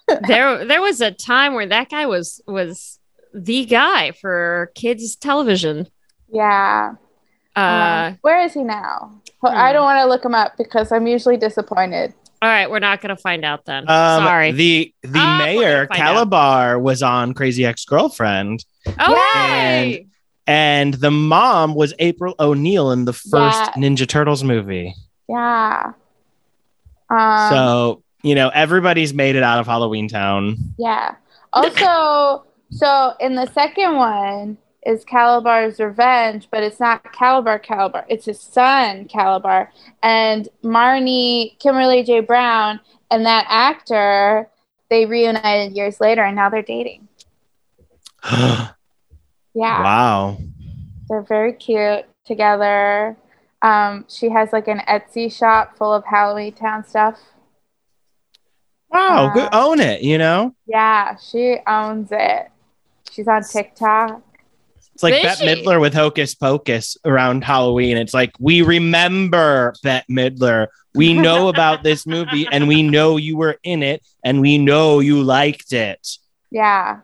there there was a time where that guy was was the guy for kids television. yeah. Uh, Um, where is he now? Well, I hmm. don't want to look him up because I'm usually disappointed. all right, we're not gonna find out then. Um, Sorry. The the Ah, mayor gonna out. Kalabar was on Crazy Ex Girlfriend, oh, Yeah. hey! and the mom was April O'Neil in the first Yeah. Ninja Turtles movie. Yeah. Um, so you know everybody's made it out of Halloween Town. Yeah. Also, so in the second one is Kalabar's revenge, but it's not Kalabar Kalabar. It's his son Kalabar, and Marnie Kimberly J. Brown and that actor. They reunited years later, and now they're dating. Yeah, Wow. they're very cute together. Um, she has like an Etsy shop full of Halloween Town stuff. Wow, Uh, good, own it, you know? Yeah, she owns it. She's on TikTok. It's like Is Bette she? Midler with Hocus Pocus around Halloween. It's like, we remember Bette Midler. We know about this movie and we know you were in it and we know you liked it. Yeah.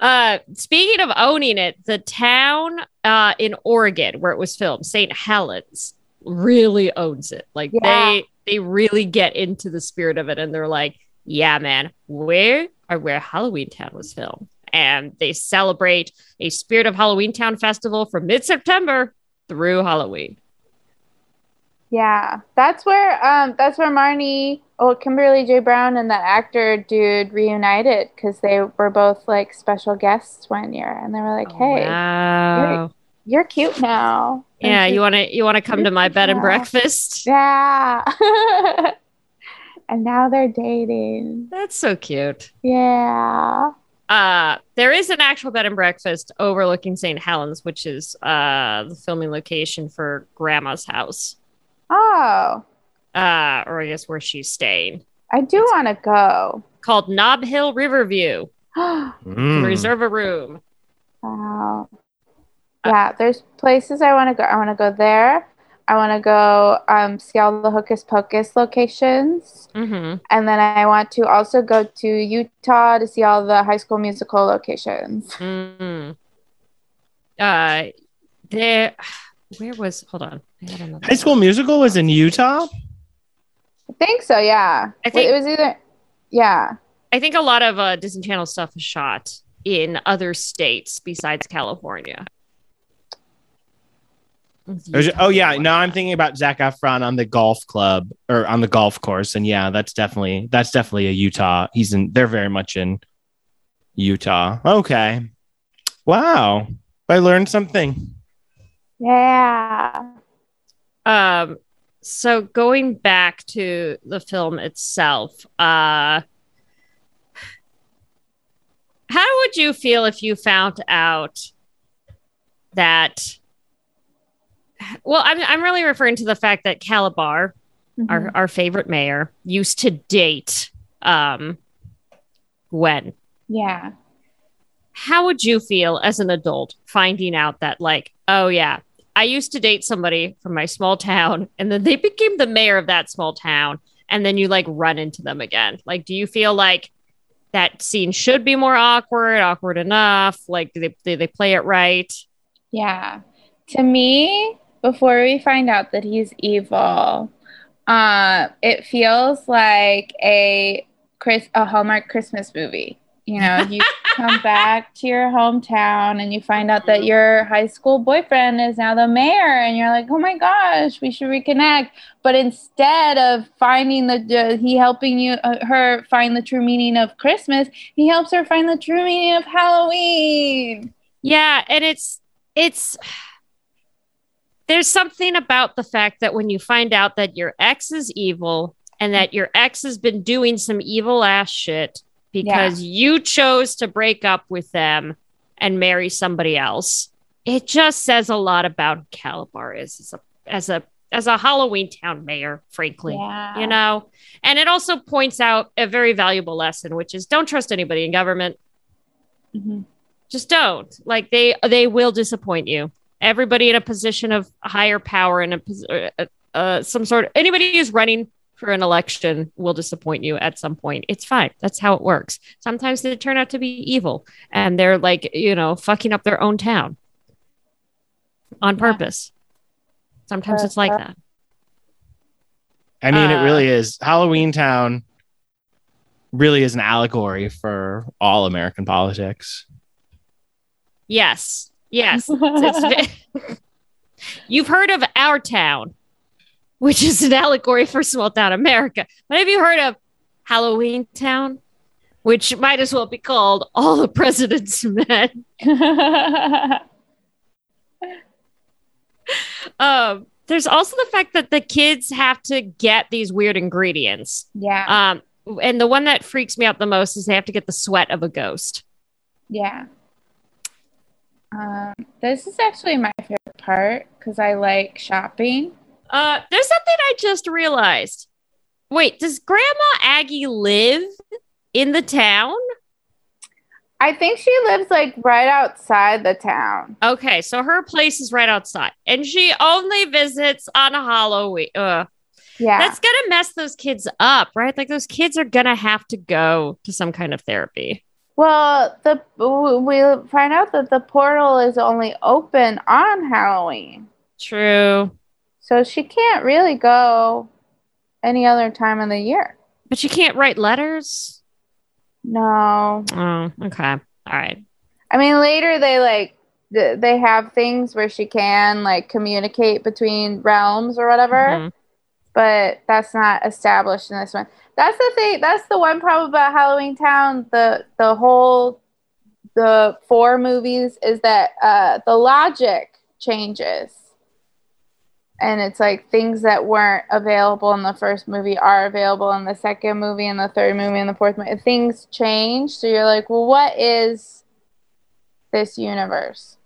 Uh, speaking of owning it, the town uh, in Oregon where it was filmed, St. Helens, really owns it. Like Yeah. they they really get into the spirit of it, and they're like, "Yeah, man, where are where Halloween Town was filmed?" And they celebrate a Spirit of Halloween Town festival from mid September through Halloween. Yeah, that's where um that's where Marnie, oh Kimberly J. Brown and that actor dude reunited because they were both like special guests one year, and they were like, "Hey, wow. you're cute now." And Yeah, you want to you want to come to my bed and breakfast? Yeah. and now they're dating. That's so cute. Yeah. uh there is an actual bed and breakfast overlooking st helens which is uh the filming location for grandma's house Oh, uh or i guess where she's staying I do want to go. called knob hill riverview Mm. reserve a room Wow. Yeah, there's places I want to go. I want to go there. I want to go um, see all the Hocus Pocus locations. mm-hmm. And then I want to also go to Utah to see all the high school musical locations. mm uh there where was hold on I High School Musical was in Utah? I think so, yeah. I think- it was either, yeah. i think a lot of uh disney channel stuff is shot in other states besides california There's- Oh yeah, no, I'm thinking about Zac Efron on the golf club or on the golf course, and yeah, that's definitely that's definitely a Utah. He's in. They're very much in Utah. Okay, wow, I learned something. Yeah. Um, so going back to the film itself, uh, how would you feel if you found out that? Well, I'm I'm really referring to the fact that Kalabar, our Mhm. our favorite mayor, used to date um Gwen. yeah. How would you feel as an adult finding out that, like, oh yeah, I used to date somebody from my small town, and then they became the mayor of that small town, and then you like run into them again? Like, do you feel like that scene should be more awkward, awkward enough? Like, do they do they play it right? Yeah. To me, before we find out that he's evil, uh, it feels like a Chris a Hallmark Christmas movie. You know, you come back to your hometown and you find out that your high school boyfriend is now the mayor, and you're like, oh my gosh, we should reconnect. But instead of finding the, uh, he helping you, uh, her find the true meaning of Christmas, he helps her find the true meaning of Halloween. Yeah, and it's it's there's something about the fact that when you find out that your ex is evil and that your ex has been doing some evil ass shit because you chose to break up with them and marry somebody else, it just says a lot about who Kalabar is as a as a as a Halloween town mayor, frankly Yeah. you know? And it also points out a very valuable lesson which is don't trust anybody in government. Mhm. just don't. Like they they will disappoint you. Everybody in a position of higher power in a, uh, uh, some sort of anybody who's running for an election will disappoint you at some point. It's fine. That's how it works. Sometimes they turn out to be evil and they're like, you know, fucking up their own town on purpose. Sometimes it's like that. I mean, Uh, it really is. Halloween Town really is an allegory for all American politics. Yes. Yes. It's- You've heard of Our Town, which is an allegory for small town America. But have you heard of Halloween Town, which might as well be called All the President's Men? Um, there's also the fact that the kids have to get these weird ingredients. yeah. Um, and the one that freaks me out the most is they have to get the sweat of a ghost. Yeah. Um, this is actually my favorite part because I like shopping. Uh, there's something I just realized. Wait, does Grandma Aggie live in the town? I think she lives like right outside the town. Okay, so her place is right outside, and she only visits on Halloween. Uh, Yeah. That's gonna mess those kids up, right? Like those kids are gonna have to go to some kind of therapy. well, the we find out that the portal is only open on Halloween, True, so she can't really go any other time of the year. but you can't write letters. No, Oh, okay, all right. I mean later they like th- they have things where she can like communicate between realms or whatever. Mhm. but that's not established in this one. That's the thing. That's the one problem about Halloween Town. The the whole the four movies is that uh, the logic changes, and it's like things that weren't available in the first movie are available in the second movie, and the third movie, and the fourth movie. Things change, so you're like, well, what is this universe?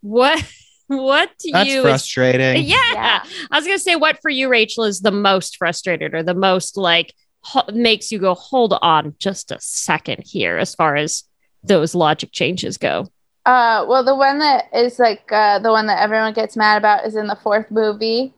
What? What to That's you? is- frustrating. yeah. Yeah. I was gonna say, what for you, Rachel, is the most frustrated or the most like ho- makes you go, hold on, just a second here, as far as those logic changes go. Uh, well, the one that is like uh, the one that everyone gets mad about is in the fourth movie.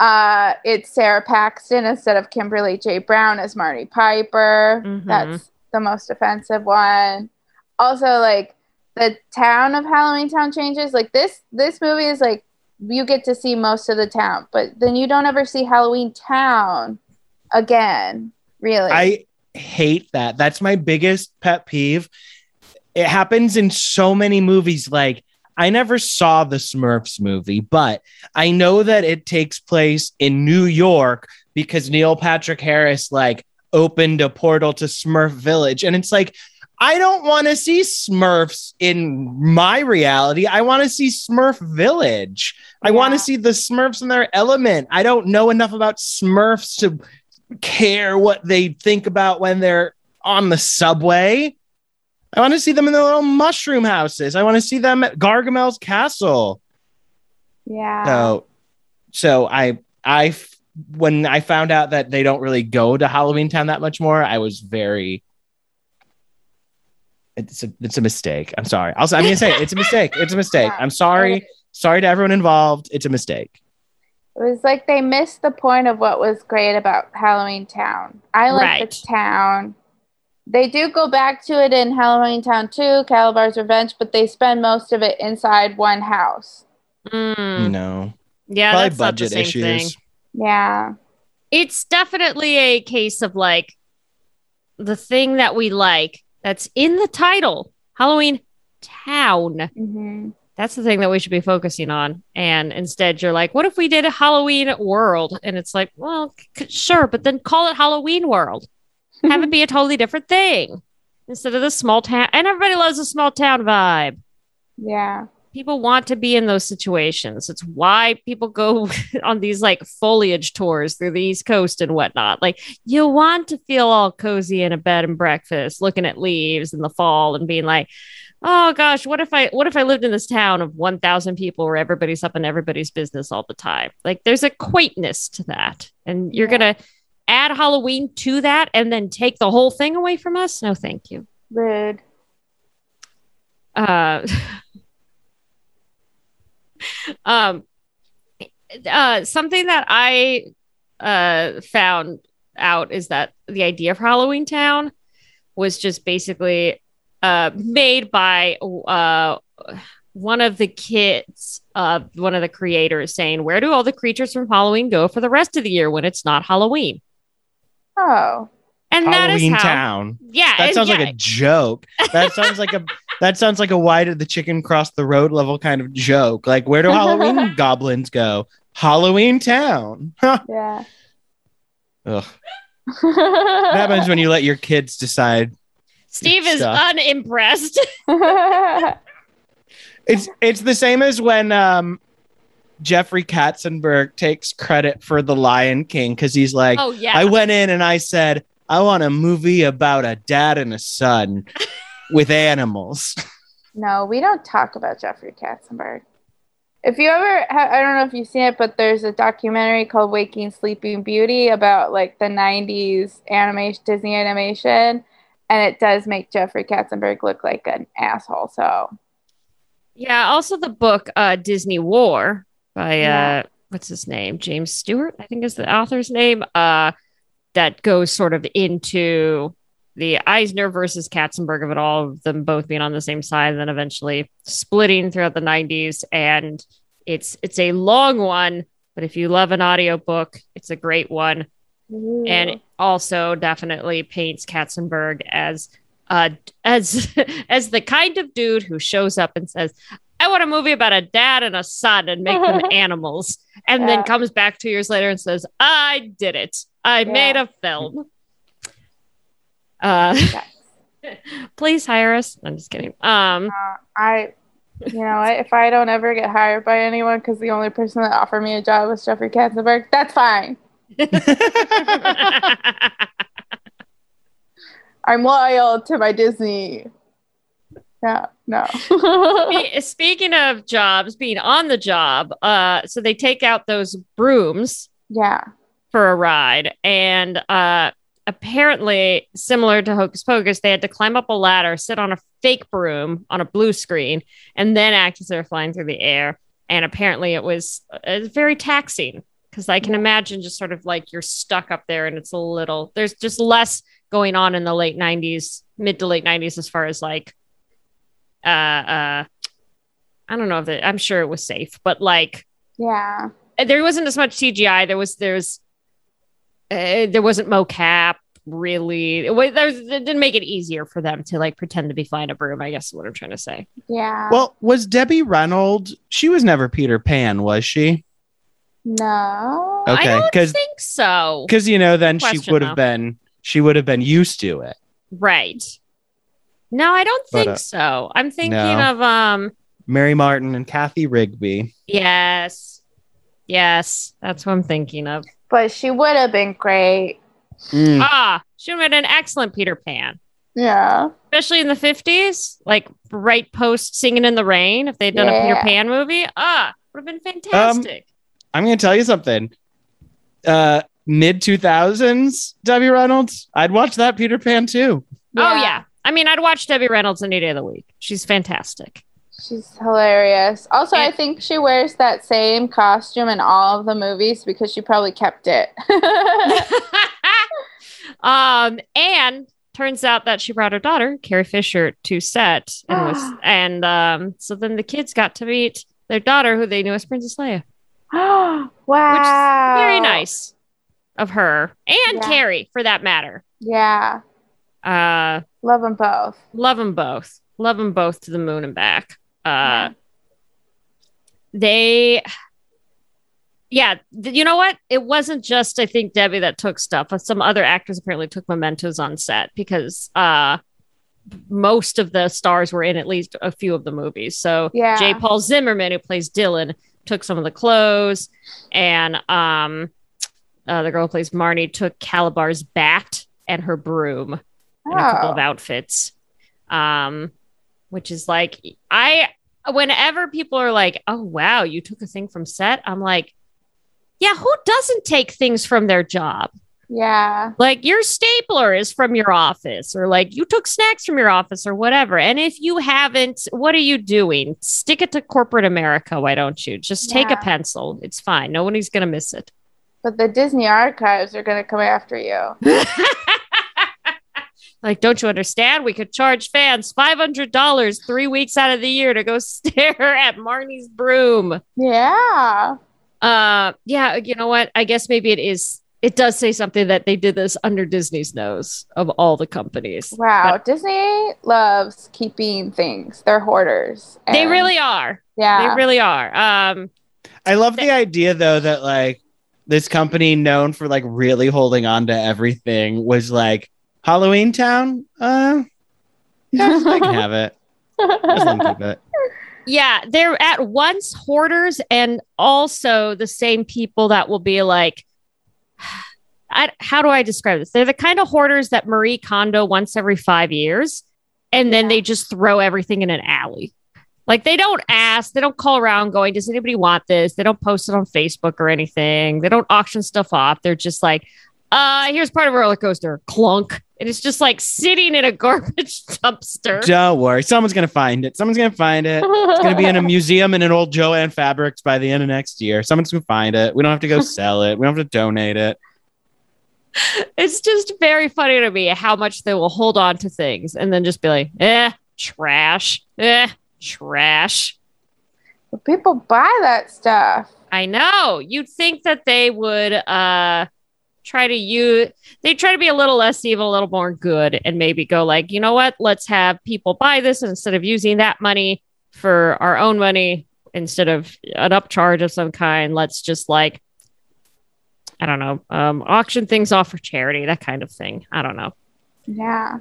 Uh, it's Sara Paxton instead of Kimberly J. Brown as Marnie Piper. Mhm. That's the most offensive one. Also, like the town of Halloween Town changes. Like this, this movie is like you get to see most of the town, but then you don't ever see Halloween Town again. Really, I hate that. That's my biggest pet peeve. It happens in so many movies. Like, I never saw the Smurfs movie, but I know that it takes place in New York because Neil Patrick Harris, like, opened a portal to Smurf Village. And it's like, I don't want to see Smurfs in my reality. I want to see Smurf Village. I want to see the Smurfs in their element. I don't know enough about Smurfs to care what they think about when they're on the subway. I want to see them in their little mushroom houses. I want to see them at Gargamel's castle. yeah. So, so I, I, when I found out that they don't really go to Halloween Town that much more, I was very. It's a, it's a mistake. I'm sorry. Also, I'm gonna say it. it's a mistake. It's a mistake. I'm sorry. Sorry to everyone involved. It's a mistake. It was like they missed the point of what was great about Halloween Town. I like Right. the town. They do go back to it in Halloween Town 2, Kalabar's Revenge, but they spend most of it inside one house. Mm, No, yeah, probably that's not the budget same issues. thing. Yeah. It's definitely a case of like the thing that we like that's in the title, Halloween Town. hmm That's the thing that we should be focusing on. And instead, you're like, what if we did a Halloween world? And it's like, well, c- sure, but then call it Halloween World. Have it be a totally different thing instead of the small town. And everybody loves a small town vibe. Yeah. People want to be in those situations. It's why people go on these like foliage tours through the East Coast and whatnot. Like, you want to feel all cozy in a bed and breakfast, looking at leaves in the fall and being like, oh gosh, what if I what if I lived in this town of 1000 people where everybody's up in everybody's business all the time? Like there's a quaintness to that. And you're Yeah. going to add Halloween to that and then take the whole thing away from us? No, thank you. Rude. Uh um uh, something that I uh, found out is that the idea of Halloween Town was just basically uh, made by uh, one of the kids, uh, one of the creators, saying, "Where do all the creatures from Halloween go for the rest of the year when it's not Halloween?" Oh, And that is Halloween how, Town. yeah, That sounds yeah, like a joke. That sounds like a that sounds like a why did the chicken cross the road level kind of joke. Like where do Halloween goblins go? Halloween Town. Yeah. Ugh. What happens when you let your kids decide? Steve is stuff. unimpressed. It's it's the same as when um Jeffrey Katzenberg takes credit for The Lion King because he's like, oh yeah, I went in and I said, I want a movie about a dad and a son with animals. no, we don't talk about Jeffrey Katzenberg. If you ever, ha- I don't know if you've seen it, but there's a documentary called Waking Sleeping Beauty about like the 90s animation, Disney animation. And it does make Jeffrey Katzenberg look like an asshole. So, yeah. Also, the book uh, Disney War by Yeah. uh, what's his name? James Stewart, I think is the author's name. Uh, that goes sort of into the Eisner versus Katzenberg of it all, of them both being on the same side, and then eventually splitting throughout the 90s. And it's it's a long one, but if you love an audiobook, it's a great one. and also definitely paints Katzenberg as uh as as the kind of dude who shows up and says, "I want a movie about a dad and a son and make them animals," and Yeah. then comes back two years later and says, "I did it. I Yeah. made a film." Uh, please hire us. I'm just kidding. Um, Uh, I, you know, what, if I don't ever get hired by anyone because the only person that offered me a job was Jeffrey Katzenberg, that's fine. I'm loyal to my Disney. Yeah, no. Speaking of jobs, being on the job, uh, so they take out those brooms yeah. for a ride, and uh, apparently, similar to Hocus Pocus, they had to climb up a ladder, sit on a fake broom on a blue screen, and then act as they're flying through the air. And apparently, it was uh, very taxing because I can imagine just sort of like you're stuck up there, and it's a little. There's just less going on in the late '90s, mid to late '90s, as far as like uh uh I don't know if it, I'm sure it was safe, but like Yeah. there wasn't as much CGI. There was there's uh, there wasn't mocap really. It, wa- there's, it didn't make it easier for them to like pretend to be flying a broom. I guess is what I'm trying to say. Yeah. well, was Debbie Reynolds? She was never Peter Pan, was she? no. Okay, I don't 'cause- think so. Because you know, then she would have been she would have been used to it. Right. No, I don't But, think uh, so. I'm thinking no. of um. Mary Martin and Cathy Rigby. Yes. Yes, that's what I'm thinking of. But she would have been great. Mm. Ah, she would have been an excellent Peter Pan. Yeah. especially in the 50s, like right post Singing in the Rain, if they'd done a Peter Pan movie, ah, would have been fantastic. I'm going to tell you something. Uh, Mid 2000s, Debbie Reynolds. I'd watch that Peter Pan too. Oh, yeah. I mean, I'd watch Debbie Reynolds any day of the week. She's fantastic. She's hilarious. Also, I think she wears that same costume in all of the movies because she probably kept it. um, and turns out that she brought her daughter, Carrie Fisher, to set. And, was, and um, so then the kids got to meet their daughter, who they knew as Princess Leia. wow. Very nice of her and Yeah. Carrie, for that matter. Yeah. Uh, Love them both. love them both. Love them both to the moon and back. Uh Yeah. they yeah th- you know what? It wasn't just i think debbie that took stuff. Some other actors apparently took mementos on set because uh most of the stars were in at least a few of the movies. So Yeah. j. Paul zimmerman who plays dylan took some of the clothes and um uh, the girl who plays marnie took kalabar's bat and her broom and a couple Oh. of outfits. Um, which is like I whenever people are like, "Oh wow, you took a thing from set," I'm like, "Yeah, who doesn't take things from their job?" Yeah. Like your stapler is from your office, or like you took snacks from your office, or whatever. And if you haven't, what are you doing? Stick it to corporate America, why don't you? Just take a pencil. It's fine. Nobody's going to miss it. But the Disney archives are going to come after you. Like, don't you understand? We could charge fans $500 three weeks out of the year to go stare at Marnie's broom. Yeah. Uh, yeah, you know what? I guess maybe it is. It does say something that they did this under Disney's nose of all the companies. Wow. Disney loves keeping things. They're hoarders. They really are. Yeah. They really are. Um, I love the idea though that like this company known for like really holding on to everything was like Halloween Town. Uh, yeah, I can have it. It. yeah, they're at once hoarders and also the same people that will be like, I, how do I describe this? They're the kind of hoarders that Marie Kondo once every five years, and then Yeah. they just throw everything in an alley. Like they don't ask, they don't call around going, does anybody want this? They don't post it on Facebook or anything. They don't auction stuff off. They're just like, uh, here's part of a roller coaster, clunk. And it's just like sitting in a garbage dumpster. Don't worry, someone's gonna find it. Someone's gonna find it. It's gonna be in a museum in an old Jo-Ann Fabrics by the end of next year. Someone's gonna find it. We don't have to go sell it. We don't have to donate it. it's just very funny to me how much they will hold on to things and then just be like, eh, trash, eh, trash. But people buy that stuff. I know. You'd think that they would uh try to use they try to be a little less evil, a little more good, and maybe go like, you know what? Let's have people buy this instead of using that money for our own money instead of an upcharge of some kind. Let's just like I don't know, um, auction things off for charity, that kind of thing. I don't know. Yeah.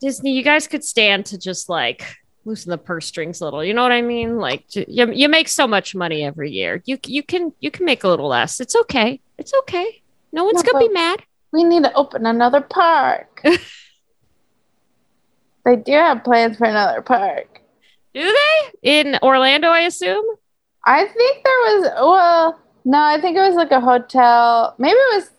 Disney, you guys could stand to just like loosen the purse strings a little. You know what I mean? Like you, you make so much money every year. You you can you can make a little less. It's okay. It's okay. No one's No, gonna be mad. We need to open another park. they do have plans for another park. Do they in Orlando? I assume. I think there was well, no, I think it was like a hotel. Maybe it was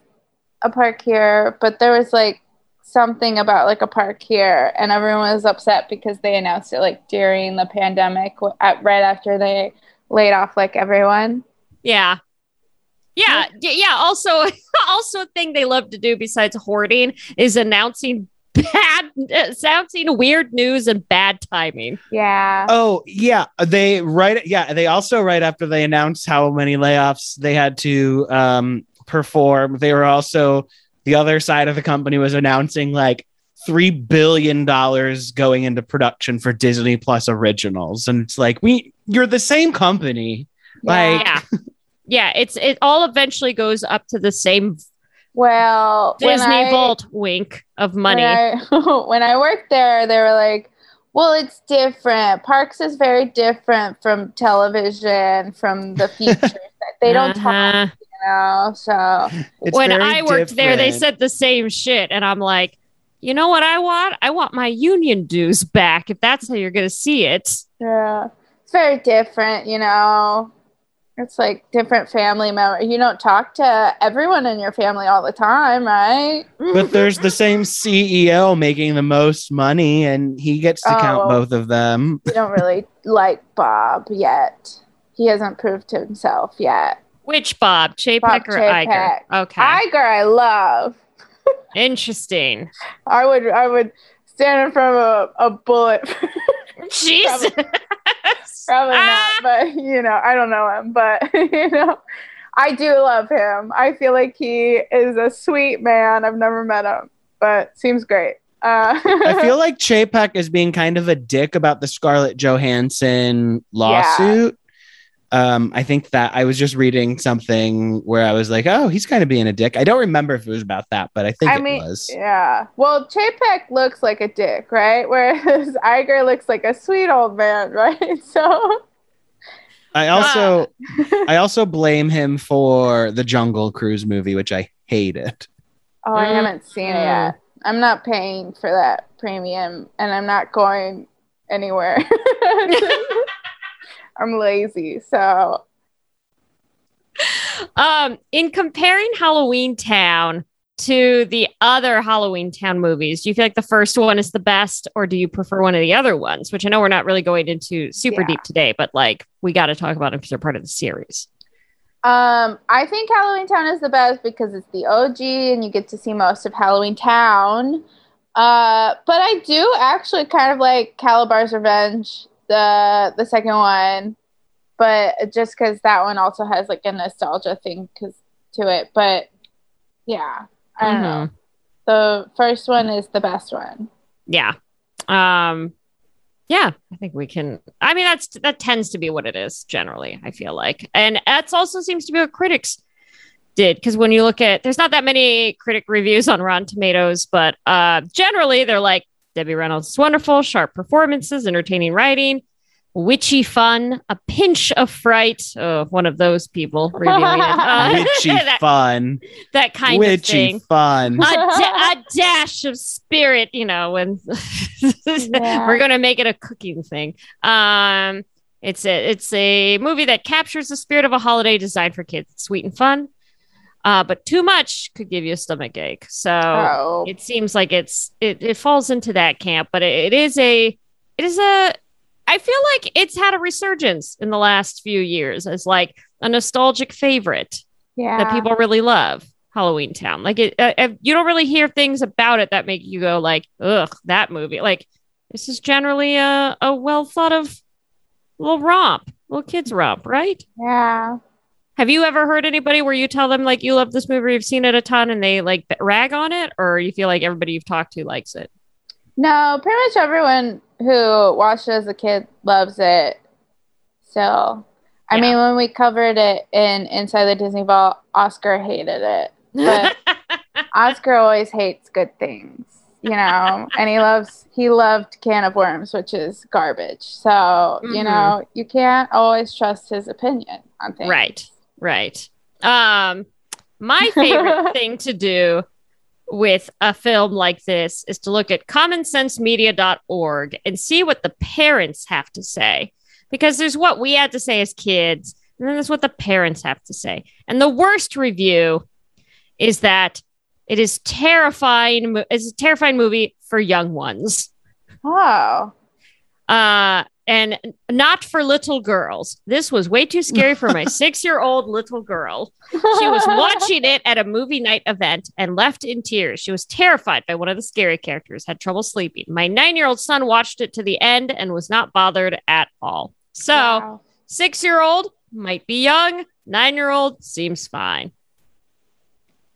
a park here, but there was like something about like a park here, and everyone was upset because they announced it like during the pandemic, at, right after they laid off like everyone. Yeah. Yeah, y- yeah. Also, also a thing they love to do besides hoarding is announcing bad, announcing weird news and bad timing. Yeah, Oh yeah, they right. Yeah, they also right after they announced how many layoffs they had to um, perform, they were also the other side of the company was announcing like three billion dollars going into production for Disney Plus originals, and it's like we you're the same company. Like Yeah, yeah. It's it all eventually goes up to the same well, Disney I- vault wink of money. When I, when I worked there, they were like, well, it's different. Parks is very different from television, from the features. they don't talk, Uh-huh. you know. So it's when I worked there, they said the same shit, and I'm like, you know what I want? I want my union dues back. If that's how you're gonna see it. yeah, it's very different, you know. It's like different family members. You don't talk to everyone in your family all the time, right? but there's the same CEO making the most money, and he gets to count Oh. both of them. You don't really like Bob yet. He hasn't proved to himself yet. Which Bob, Chapek Bob or Iger? Okay, Iger, I love. interesting. I would I would stand in front of a, a bullet. Jesus. Probably Ah! not, but you know, I don't know him, but you know, I do love him. I feel like he is a sweet man. I've never met him, but seems great. Uh, I feel like Chapek is being kind of a dick about the Scarlett Johansson lawsuit. Um, I think that I was just reading something where I was like, "Oh, he's kind of being a dick." I don't remember if it was about that, but I think I it mean, was. yeah. Well, Chapek looks like a dick, right? Whereas Iger looks like a sweet old man, right? So I also, I also blame him for the Jungle Cruise movie, which I hated. Oh, I Mm. haven't seen it yet. I'm not paying for that premium and I'm not going anywhere. I'm lazy. So, Um, in comparing Halloween Town to the other Halloween Town movies, do you feel like the first one is the best, or do you prefer one of the other ones? Which I know we're not really going into super Yeah. deep today, but like we got to talk about them because they're part of the series. Um, I think Halloween Town is the best because it's the OG and you get to see most of Halloween Town. Uh, but I do actually kind of like Kalabar's Revenge, the the second one, but just because that one also has like a nostalgia thing cause, to it. But yeah, I don't know. The first one is the best one. Yeah. Um, yeah, I think we can. I mean, that's that tends to be what it is generally. I feel like, and that's also seems to be what critics did because when you look at, there's not that many critic reviews on Rotten Tomatoes, but uh, generally they're like Debbie Reynolds is wonderful, sharp performances, entertaining writing, witchy fun, a pinch of fright. Oh, one of those people reviewing it. Uh, Witchy that, fun. that kind of Witchy fun. a, da- a dash of spirit, you know, when Yeah. we're gonna make it a cooking thing. Um, it's a it's a movie that captures the spirit of a holiday designed for kids. It's sweet and fun, uh, but too much could give you a stomach ache. So Oh, it seems like it's it, it falls into that camp, but it, it is a it is a I feel like it's had a resurgence in the last few years as like a nostalgic favorite yeah. that people really love Halloween Town. Like it, uh, uh, you don't really hear things about it that make you go like, "Ugh, that movie." Like this is generally a a well thought of little romp, little kids romp, right? yeah. Have you ever heard anybody where you tell them like you love this movie, you've seen it a ton, and they like rag on it, or you feel like everybody you've talked to likes it? No, pretty much everyone who watched it as a kid loves it. So, I Yeah. mean, when we covered it in Inside the Disney Vault, Oscar hated it. But Oscar always hates good things, you know, and he loves he loved Can of Worms, which is garbage. So, you Mhm. know, you can't always trust his opinion on things. Right. Right. Um, my favorite thing to do with a film like this is to look at commonsensemedia.org and see what the parents have to say. Because there's what we had to say as kids, and then there's what the parents have to say. And the worst review is that it is terrifying. It's a terrifying movie for young ones Oh. uh and not for little girls. This was way too scary for my six-year-old little girl. She was watching it at a movie night event and left in tears. She was terrified by one of the scary characters had trouble sleeping. My nine-year-old son watched it to the end and was not bothered at all. So Wow. six-year-old might be young. Nine-year-old seems fine.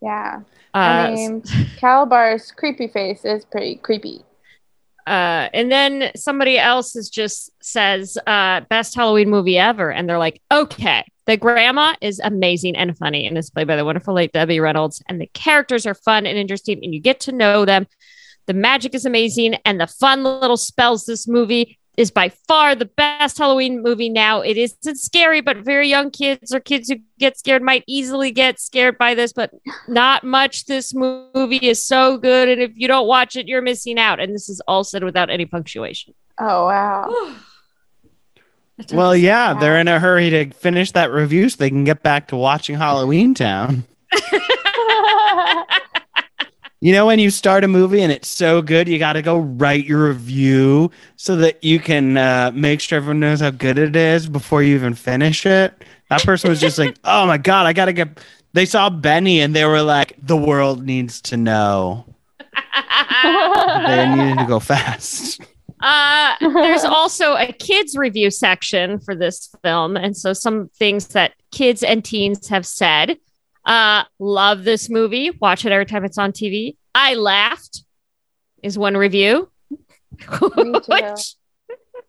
Yeah. uh, I mean, Kalabar's creepy face is pretty creepy. Uh, and then somebody else is just says uh, best Halloween movie ever, and they're like, okay, the grandma is amazing and funny, and is played by the wonderful late Debbie Reynolds, and the characters are fun and interesting, and you get to know them. The magic is amazing, and the fun little spells. This movie is by far the best Halloween movie now. It isn't scary, but very young kids or kids who get scared might easily get scared by this, but not much. This movie is so good, and if you don't watch it, you're missing out. And this is all said without any punctuation. Oh, wow. Well, yeah, they're in a hurry to finish that review so they can get back to watching Halloween Town. You know, when you start a movie and it's so good, you got to go write your review so that you can uh, make sure everyone knows how good it is before you even finish it. That person was just like, oh my God, I got to get. They saw Benny and they were like, the world needs to know. They needed to go fast. Uh, there's also a kids review section for this film, and so some things that kids and teens have said. Uh, love this movie. Watch it every time it's on TV. I laughed. Is one review. Which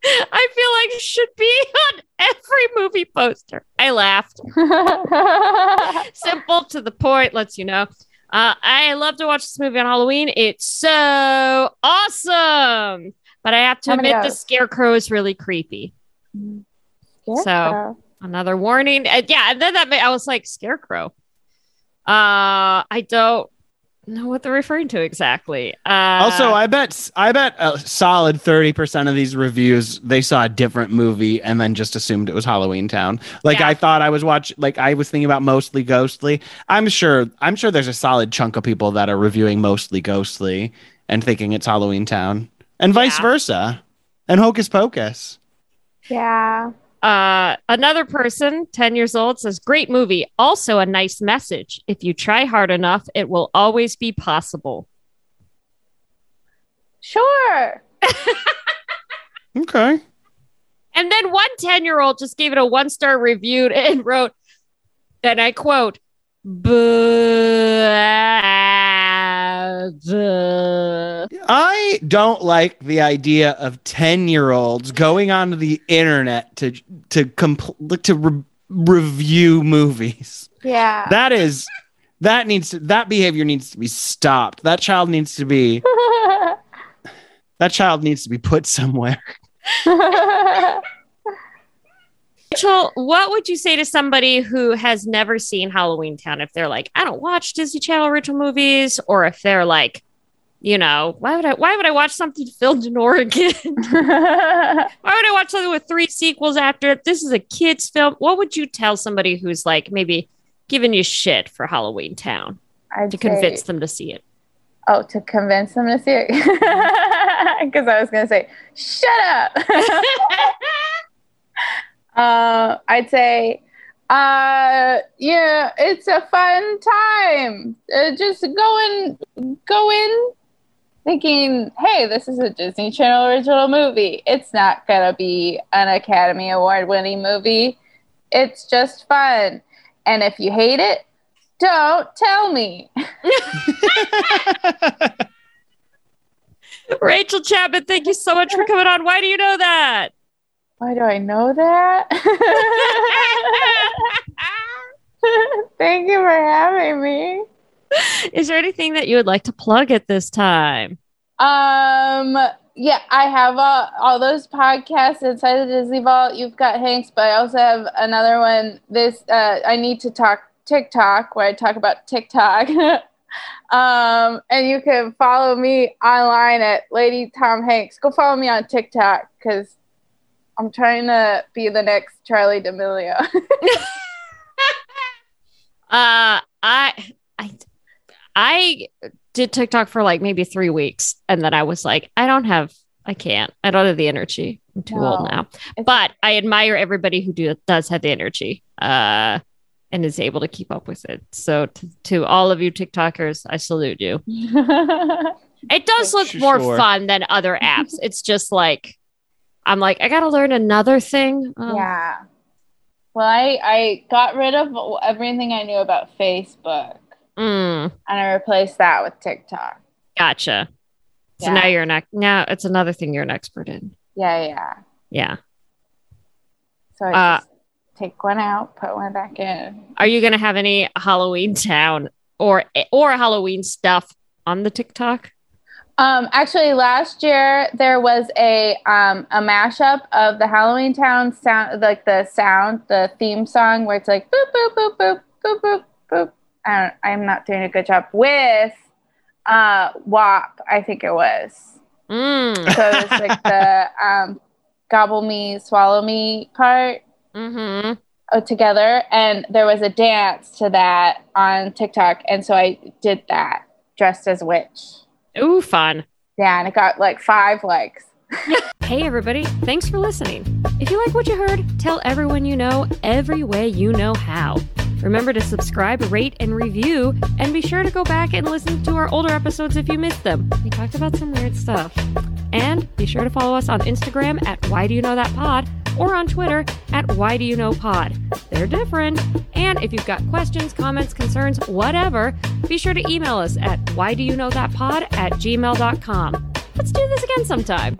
I feel like should be on every movie poster. I laughed. Simple to the point. Lets you know. Uh, I love to watch this movie on Halloween. It's so awesome. But I have to admit, the scarecrow is really creepy. Scarecrow. Another warning. Uh, yeah, and then that ma- I was like, scarecrow. Uh, I don't know what they're referring to exactly. Uh, also, I bet I bet a solid thirty percent of these reviews they saw a different movie and then just assumed it was Halloween Town. Like Yeah. I thought I was watching. Like I was thinking about mostly Ghostly. I'm sure. I'm sure there's a solid chunk of people that are reviewing mostly Ghostly and thinking it's Halloween Town, and vice Yeah. versa, and Hocus Pocus. Yeah. Uh, another person, 10 years old, says, Great movie. Also, a nice message. If you try hard enough, it will always be possible. Sure. Okay. And then one 10 year old just gave it a one star review and wrote, and I quote, "Bad." I don't like the idea of 10 year olds going onto the internet to to compl- to re- review movies. Yeah. That is that needs to, that behavior needs to be stopped. That child needs to be that child needs to be put somewhere. Rachel, what would you say to somebody who has never seen Halloween Town if they're like, I don't watch Disney Channel original movies, or if they're like, you know, why would I why would I watch something filmed in Oregon? why would I watch something with three sequels after it? This is a kid's film. What would you tell somebody who's like maybe giving you shit for Halloween Town I'd to say- convince them to see it? Oh, to convince them to see it? Because I was going to say, shut up. uh, I'd say, uh, yeah, it's a fun time. Uh, just go in, go in thinking, hey, this is a Disney Channel original movie. It's not going to be an Academy Award winning movie. It's just fun. And if you hate it, don't tell me. Rachel Chapman, thank you so much for coming on. Why do you know that? Why do I know that? Thank you for having me. Is there anything that you would like to plug at this time? Um, yeah, I have uh, all those podcasts inside the Disney Vault. You've got Hanks, but I also have another one. This uh, I need to talk TikTok, where I talk about TikTok. um, and you can follow me online at Lady Tom Hanks. Go follow me on TikTok because I'm trying to be the next Charli D'Amelio. Uh, I, I, I did TikTok for like maybe three weeks, and then I was like, I don't have, I can't, I don't have the energy. I'm too old now. But I admire everybody who do does have the energy, uh, and is able to keep up with it. So to, to all of you TikTokers, I salute you. It does look Sure. more fun than other apps. it's just like, I'm like, I got to learn another thing. Um, Yeah. Well, I, I got rid of everything I knew about Facebook mm, and I replaced that with TikTok. gotcha. So Yeah. now you're an now it's another thing you're an expert in. Yeah, yeah. Yeah. So I Uh, just take one out, put one back in. Are you gonna have any Halloween Town or or Halloween stuff on the TikTok? Um, actually, last year there was a um, a mashup of the Halloween Town sound, like the sound, the theme song, where it's like boop boop boop boop boop boop boop. I'm not doing a good job with uh, WAP. I think it was. Mm. So it's like the um, gobble me, swallow me part hmm uh, together, and there was a dance to that on TikTok, and so I did that dressed as witch. Ooh, fun. Yeah, and it got like five likes. Hey, everybody. Thanks for listening. If you like what you heard, tell everyone you know every way you know how. Remember to subscribe, rate, and review, and be sure to go back and listen to our older episodes if you missed them. We talked about some weird stuff. And be sure to follow us on Instagram at Why Do You Know That Pod or on Twitter at Why Do You Know Pod. They're different. And if you've got questions, comments, concerns, whatever, be sure to email us at Why Do You Know That Pod at gmail.com. Let's do this again sometime.